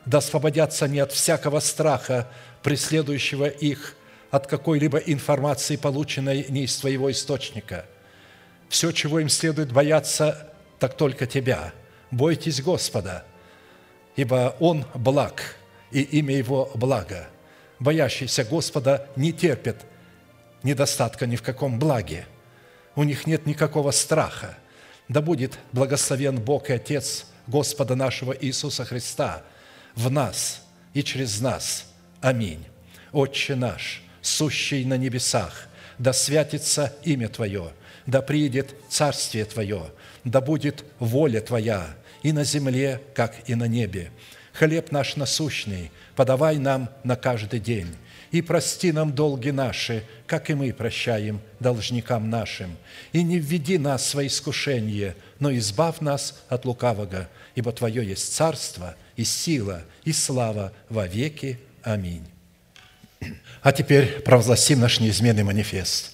да освободятся они от всякого страха, преследующего их от какой-либо информации, полученной не из твоего источника. Все, чего им следует бояться, так только тебя. Бойтесь Господа, ибо Он благ, и имя Его благо. Боящийся Господа не терпит недостатка ни в каком благе. У них нет никакого страха. Да будет благословен Бог и Отец Господа нашего Иисуса Христа в нас и через нас. Аминь. Отче наш, сущий на небесах, да святится имя Твое, да приидет Царствие Твое, да будет воля Твоя и на земле, как и на небе. Хлеб наш насущный подавай нам на каждый день, и прости нам долги наши, как и мы прощаем должникам нашим. И не введи нас в свои искушения, но избавь нас от лукавого, ибо Твое есть царство и сила и слава во веки. Аминь. А теперь провозгласим наш неизменный манифест.